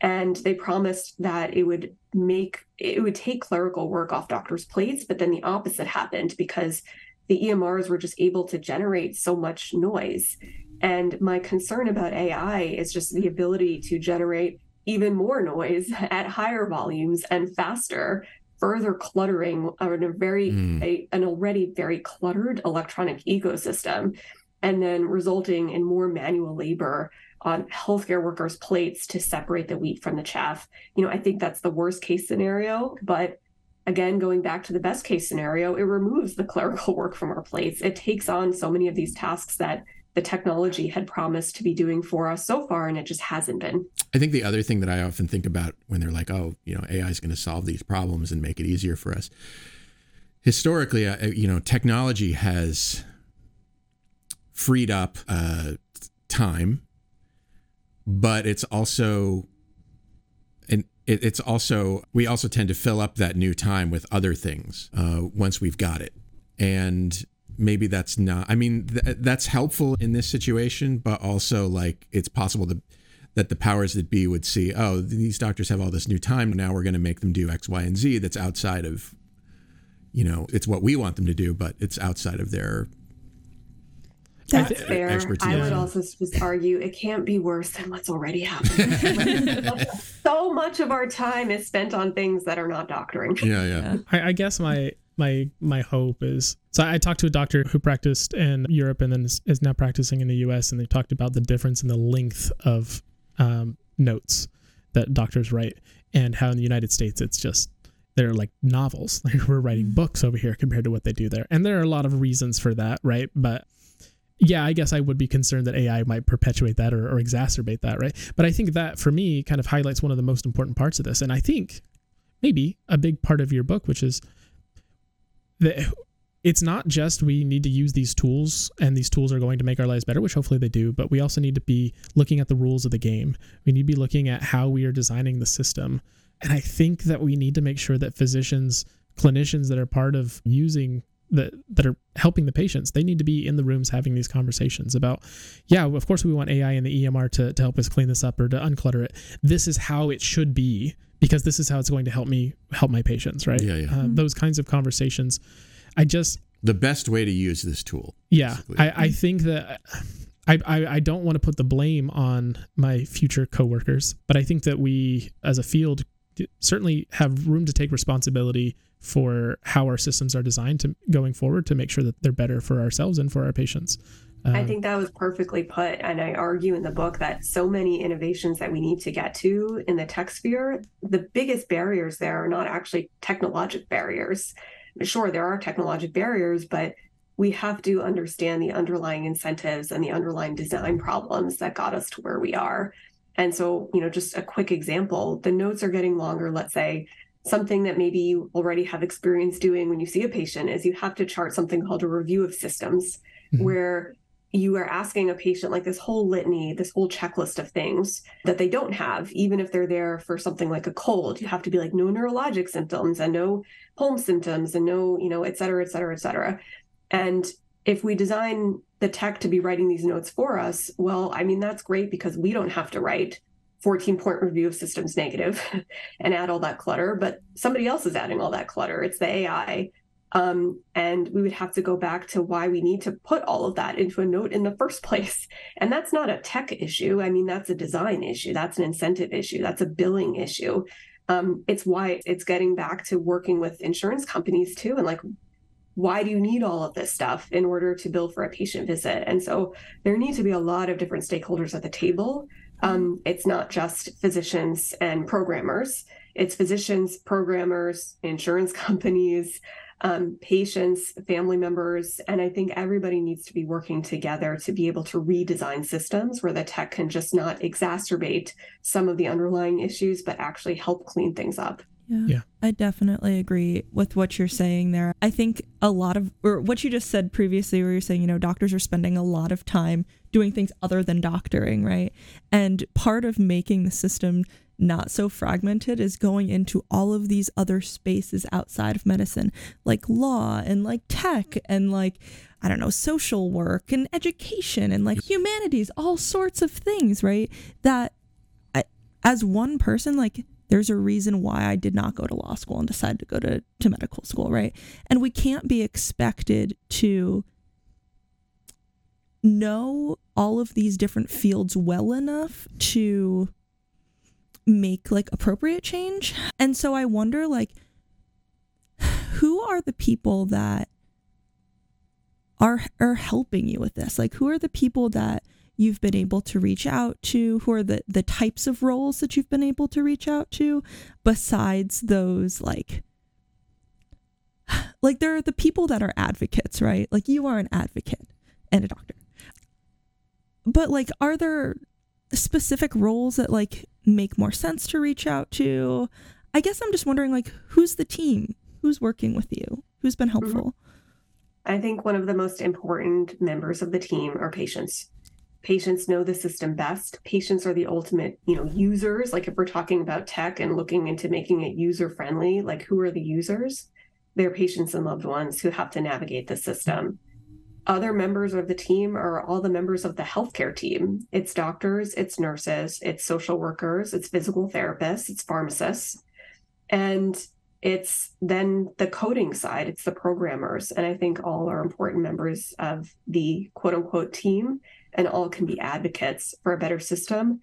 Speaker 5: And they promised that it would make it would take clerical work off doctors plates but then the opposite happened because the emrs were just able to generate so much noise. And my concern about ai is just the ability to generate even more noise (laughs) at higher volumes and faster further cluttering a very
Speaker 4: Mm.
Speaker 5: a, an already very cluttered electronic ecosystem and then resulting in more manual labor on healthcare workers' plates to separate the wheat from the chaff. You know, I think that's the worst case scenario. But again, going back to the best case scenario, it removes the clerical (laughs) work from our plates. It takes on so many of these tasks that the technology had promised to be doing for us so far, and it just hasn't been.
Speaker 4: I think the other thing that I often think about when they're like, oh, you know, AI is going to solve these problems and make it easier for us. Historically, uh, you know, technology has freed up uh, time, but it's also and it, it's also we also tend to fill up that new time with other things uh, once we've got it, and maybe that's not. I mean, th- that's helpful in this situation, but also like it's possible to that the powers that be would see, oh, these doctors have all this new time. Now we're going to make them do X, Y, and Z that's outside of, you know, it's what we want them to do, but it's outside of their
Speaker 5: That's fair.
Speaker 4: expertise.
Speaker 5: I would also just argue it can't be worse than what's already happening. (laughs) So much of our time is spent on things that are not doctoring.
Speaker 4: Yeah, yeah.
Speaker 3: I, I guess my my my hope is so I talked to a doctor who practiced in Europe and then is, is now practicing in the U.S. and they talked about the difference in the length of um, notes that doctors write and how in the United States it's just they're like novels. (laughs) Like we're writing books over here compared to what they do there, and there are a lot of reasons for that, right? But yeah, I guess I would be concerned that AI might perpetuate that or, or exacerbate that, right? But I think that for me kind of highlights one of the most important parts of this, and I think maybe a big part of your book, which is that it's not just we need to use these tools and these tools are going to make our lives better, which hopefully they do, but we also need to be looking at the rules of the game. We need to be looking at how we are designing the system. And I think that we need to make sure that physicians, clinicians that are part of using that that are helping the patients, they need to be in the rooms having these conversations about, yeah, of course we want AI and the EMR to, to help us clean this up or to unclutter it. This is how it should be because this is how it's going to help me help my patients, right?
Speaker 4: Yeah, yeah.
Speaker 3: Uh, those kinds of conversations. I just
Speaker 4: The best way to use this tool.
Speaker 3: yeah. I, I think that I, I I don't want to put the blame on my future coworkers, but I think that we as a field certainly have room to take responsibility for how our systems are designed to going forward to make sure that they're better for ourselves and for our patients.
Speaker 5: I
Speaker 3: Um,
Speaker 5: think that was perfectly put. And I argue in the book that so many innovations that we need to get to in the tech sphere, the biggest barriers there are not actually technologic barriers. Sure, there are technologic barriers, but we have to understand the underlying incentives and the underlying design problems that got us to where we are. And so, you know, just a quick example the notes are getting longer, let's say. Something that maybe you already have experience doing when you see a patient is you have to chart something called a review of systems,
Speaker 3: Mhm.
Speaker 5: where you are asking a patient like this whole litany, this whole checklist of things that they don't have, even if they're there for something like a cold. You have to be like, no neurologic symptoms and no home symptoms and no, you know, et cetera, et cetera, et cetera. And if we design the tech to be writing these notes for us, well, I mean, that's great because we don't have to write 14 point review of systems negative (laughs) and add all that clutter, but somebody else is adding all that clutter. It's the AI. Um, and we would have to go back to why we need to put all of that into a note in the first (laughs) place. And that's not a tech issue. I mean, that's a design issue, that's an incentive issue, that's a billing issue. Um, it's why it's getting back to working with insurance companies too. And like, why do you need all of this stuff in order to bill for a patient visit? And so there need to be a lot of different stakeholders at the table. Um, it's not just physicians and programmers, it's physicians, programmers, insurance (laughs) companies, um, patients, family members, and I think everybody needs to be working together to be able to redesign systems where the tech can just not exacerbate some of the underlying issues, but actually help clean things up.
Speaker 2: Yeah.
Speaker 3: Yeah.
Speaker 2: I definitely agree with what you're saying there. I think a lot of, or what you just said previously, where you're saying, you know, doctors are spending a lot of time doing things other than doctoring, right? And part of making the system not so fragmented is going into all of these other spaces outside of medicine, like law and like tech and like, I don't know, social work and education and like humanities, all sorts of things, right? That I, as one person, like, there's a reason why I did not go to law school and decided to go to, to medical school, right? And we can't be expected to know all of these different fields well enough to make like appropriate change. And so I wonder like who are the people that are are helping you with this? Like who are the people that you've been able to reach out to? Who are the the types of roles that you've been able to reach out to besides those like like there are the people that are advocates, right? Like you are an advocate and a doctor. But like are there specific roles that like make more sense to reach out to? I guess I'm just wondering like who's the team? Who's working with you? Who's been mm-hmm. helpful?
Speaker 5: I think one of the most important members of the team are patients. Patients know the system best. Patients are the ultimate, you know, users. Like if we're talking about tech and looking into making it user friendly, like who are the users? They're patients and loved ones who have to navigate the system. Other members of the team are all the members of the healthcare team. It's doctors, it's nurses, it's social workers, it's physical therapists, it's pharmacists. And it's then the coding side, it's the programmers. And I think all are important members of the quote unquote team and all can be advocates for a better system.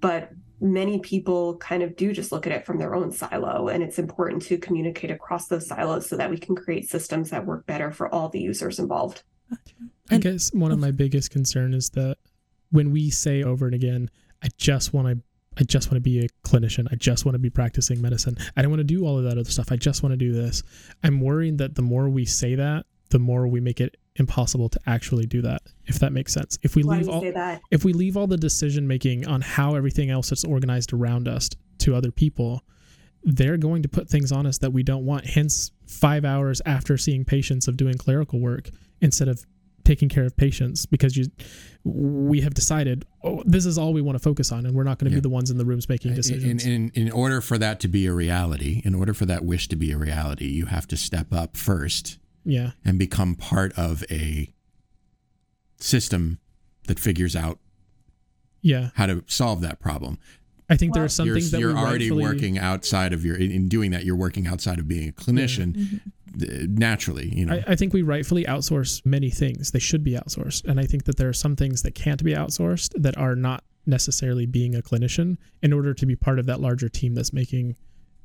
Speaker 5: But many people kind of do just look at it from their own silo. And it's important to communicate across those silos so that we can create systems that work better for all the users involved.
Speaker 3: I guess one of my biggest concern is that when we say over and again, I just want to I just want to be a clinician. I just want to be practicing medicine. I don't want to do all of that other stuff. I just want to do this. I'm worried that the more we say that, the more we make it impossible to actually do that. If that makes sense. If we
Speaker 5: Why
Speaker 3: leave all
Speaker 5: that?
Speaker 3: if we leave all the decision making on how everything else is organized around us to other people, they're going to put things on us that we don't want. Hence, five hours after seeing patients of doing clerical work instead of taking care of patients because you we have decided oh this is all we want to focus on and we're not going to
Speaker 4: Yeah.
Speaker 3: be the ones in the rooms making uh,
Speaker 4: In,
Speaker 3: decisions
Speaker 4: in, in order for that to be a reality, in order for that wish to be a reality, you have to step up first
Speaker 3: yeah
Speaker 4: and become part of a system that figures out
Speaker 3: yeah
Speaker 4: how to solve that problem.
Speaker 3: i think there are some
Speaker 4: you're
Speaker 3: things that
Speaker 4: you're
Speaker 3: we
Speaker 4: already
Speaker 3: rightfully-
Speaker 4: working outside of your in, in doing that. You're working outside of being a clinician mm-hmm. th- naturally. You know,
Speaker 3: I, I think we rightfully outsource many things. They should be outsourced. And I think that there are some things that can't be outsourced that are not necessarily being a clinician in order to be part of that larger team that's making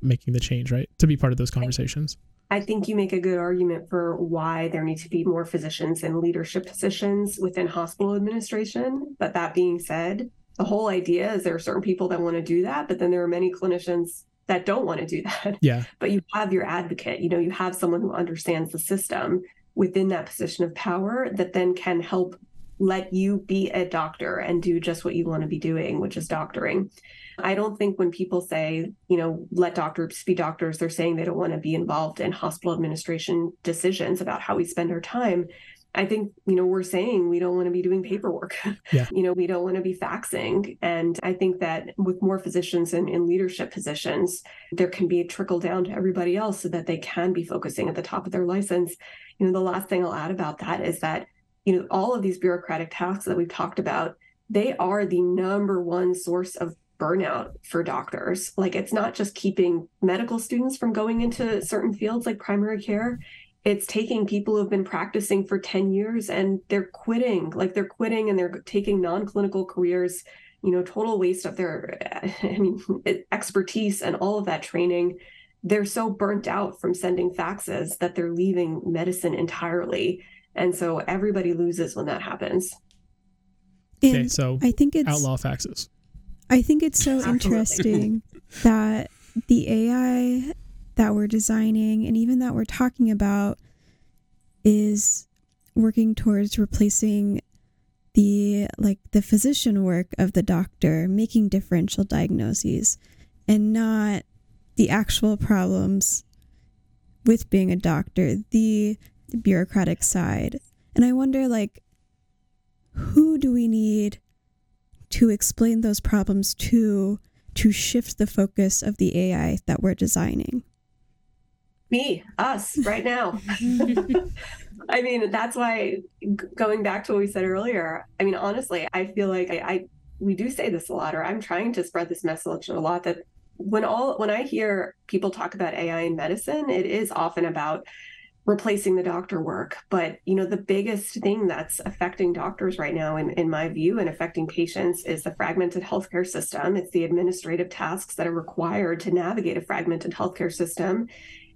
Speaker 3: making the change, right? To be part of those conversations.
Speaker 5: I think you make a good argument for why there need to be more physicians in leadership positions within hospital administration. But that being said, the whole idea is there are certain people that want to do that, but then there are many clinicians that don't want to do (laughs) that.
Speaker 3: Yeah.
Speaker 5: But you have your advocate, you know, you have someone who understands the system within that position of power that then can help let you be a doctor and do just what you want to be doing, which is doctoring. I don't think when people say, you know, let doctors be doctors, they're saying they don't want to be involved in hospital administration decisions about how we spend our time. I think, you know, we're saying we don't want to be doing paperwork. (laughs)
Speaker 3: Yeah.
Speaker 5: you know, we don't want to be faxing. And I think that with more physicians in, in leadership positions, there can be a trickle down to everybody else so that they can be focusing at the top of their license. You know, the last thing I'll add about that is that, you know, all of these bureaucratic tasks that we've talked about, they are the number one source of burnout for doctors. Like it's not just keeping medical students from going into certain fields like primary care. It's taking people who've been practicing for 10 years and they're quitting, like they're quitting and they're taking non-clinical careers, you know, total waste of their (laughs) I mean expertise and all of that training. They're so burnt out from sending faxes that they're leaving medicine entirely. And so everybody loses when that happens.
Speaker 3: Okay, so
Speaker 7: I think it's
Speaker 3: outlaw faxes.
Speaker 7: I think it's so interesting (laughs) that the AI that we're designing and even that we're talking about is working towards replacing the like the physician work of the doctor making differential diagnoses and not the actual problems with being a doctor the, the bureaucratic side and i wonder like who do we need to explain those problems to to shift the focus of the ai that we're designing
Speaker 5: me, us, right now. (laughs) (laughs) I mean, that's why going back to what we said earlier, I mean, honestly, I feel like I, I we do say this a lot, or I'm trying to spread this message a lot that when all when I hear people talk about AI in medicine, it is often about replacing the doctor work. But you know, the biggest thing that's affecting doctors right now, in, in my view, and affecting patients is the fragmented healthcare system. It's the administrative tasks that are required to navigate a fragmented healthcare system.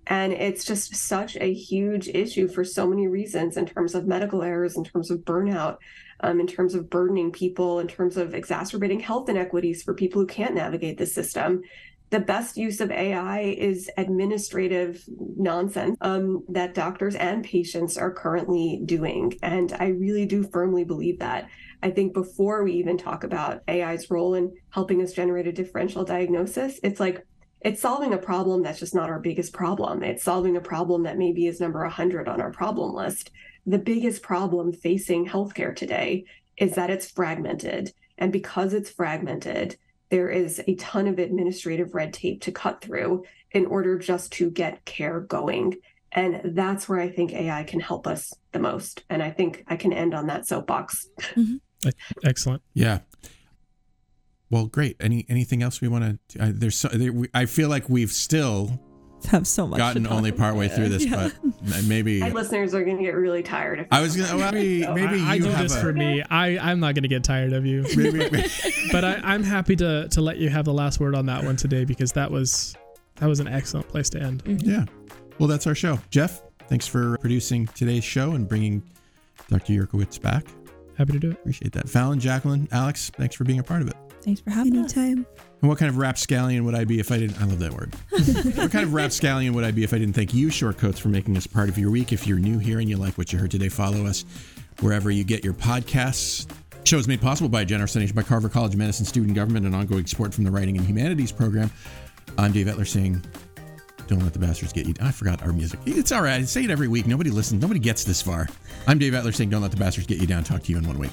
Speaker 5: And it's just such a huge issue for so many reasons in terms of medical errors, in terms of burnout, um, in terms of burdening people, in terms of exacerbating health inequities for people who can't navigate the system. The best use of AI is administrative nonsense um, that doctors and patients are currently doing. And I really do firmly believe that. I think before we even talk about AI's role in helping us generate a differential diagnosis, it's like it's solving a problem that's just not our biggest problem. It's solving a problem that maybe is number 100 on our problem list. The biggest problem facing healthcare today is that it's fragmented. And because it's fragmented, there is a ton of administrative red tape to cut through in order just to get care going. And that's where I think AI can help us the most. And I think I can end on that soapbox.
Speaker 3: Mm-hmm. Excellent.
Speaker 4: Yeah. Well, great. Any anything else we want to? Uh, there's so, there, we, I feel like we've still (laughs)
Speaker 2: have so much
Speaker 4: gotten only partway through this, (laughs) yeah. but maybe
Speaker 5: my listeners are going to get really tired. If
Speaker 4: I was gonna well, maybe maybe
Speaker 3: I, I
Speaker 4: you
Speaker 3: know
Speaker 4: have
Speaker 3: this
Speaker 4: a,
Speaker 3: for me. I I'm not going to get tired of you.
Speaker 4: Maybe, (laughs)
Speaker 3: but I, I'm happy to to let you have the last word on that one today because that was that was an excellent place to end.
Speaker 4: Mm-hmm. Yeah. Well, that's our show. Jeff, thanks for producing today's show and bringing Dr. Yurkiewicz back.
Speaker 3: Happy to do it.
Speaker 4: Appreciate that. Fallon, Jacqueline, Alex, thanks for being a part of it.
Speaker 2: Thanks for having me.
Speaker 7: Anytime.
Speaker 2: us.
Speaker 4: And what kind of rapscallion would I be if I didn't? I love that word. (laughs) what kind of rapscallion would I be if I didn't thank you, Shortcoats, for making us part of your week? If you're new here and you like what you heard today, follow us wherever you get your podcasts. Show is made possible by a generous donation by Carver College of Medicine Student Government and ongoing support from the Writing and Humanities program. I'm Dave Etler saying, don't let the bastards get you. I forgot our music. It's all right. I say it every week. Nobody listens. Nobody gets this far. I'm Dave Etler saying, don't let the bastards get you down. Talk to you in one week.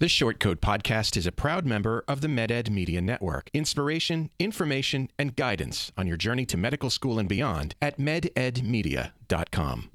Speaker 4: This Shortcoat podcast is a proud member of the MedEd Media Network. Inspiration, information, and guidance on your journey to medical school and beyond at mededmedia.com.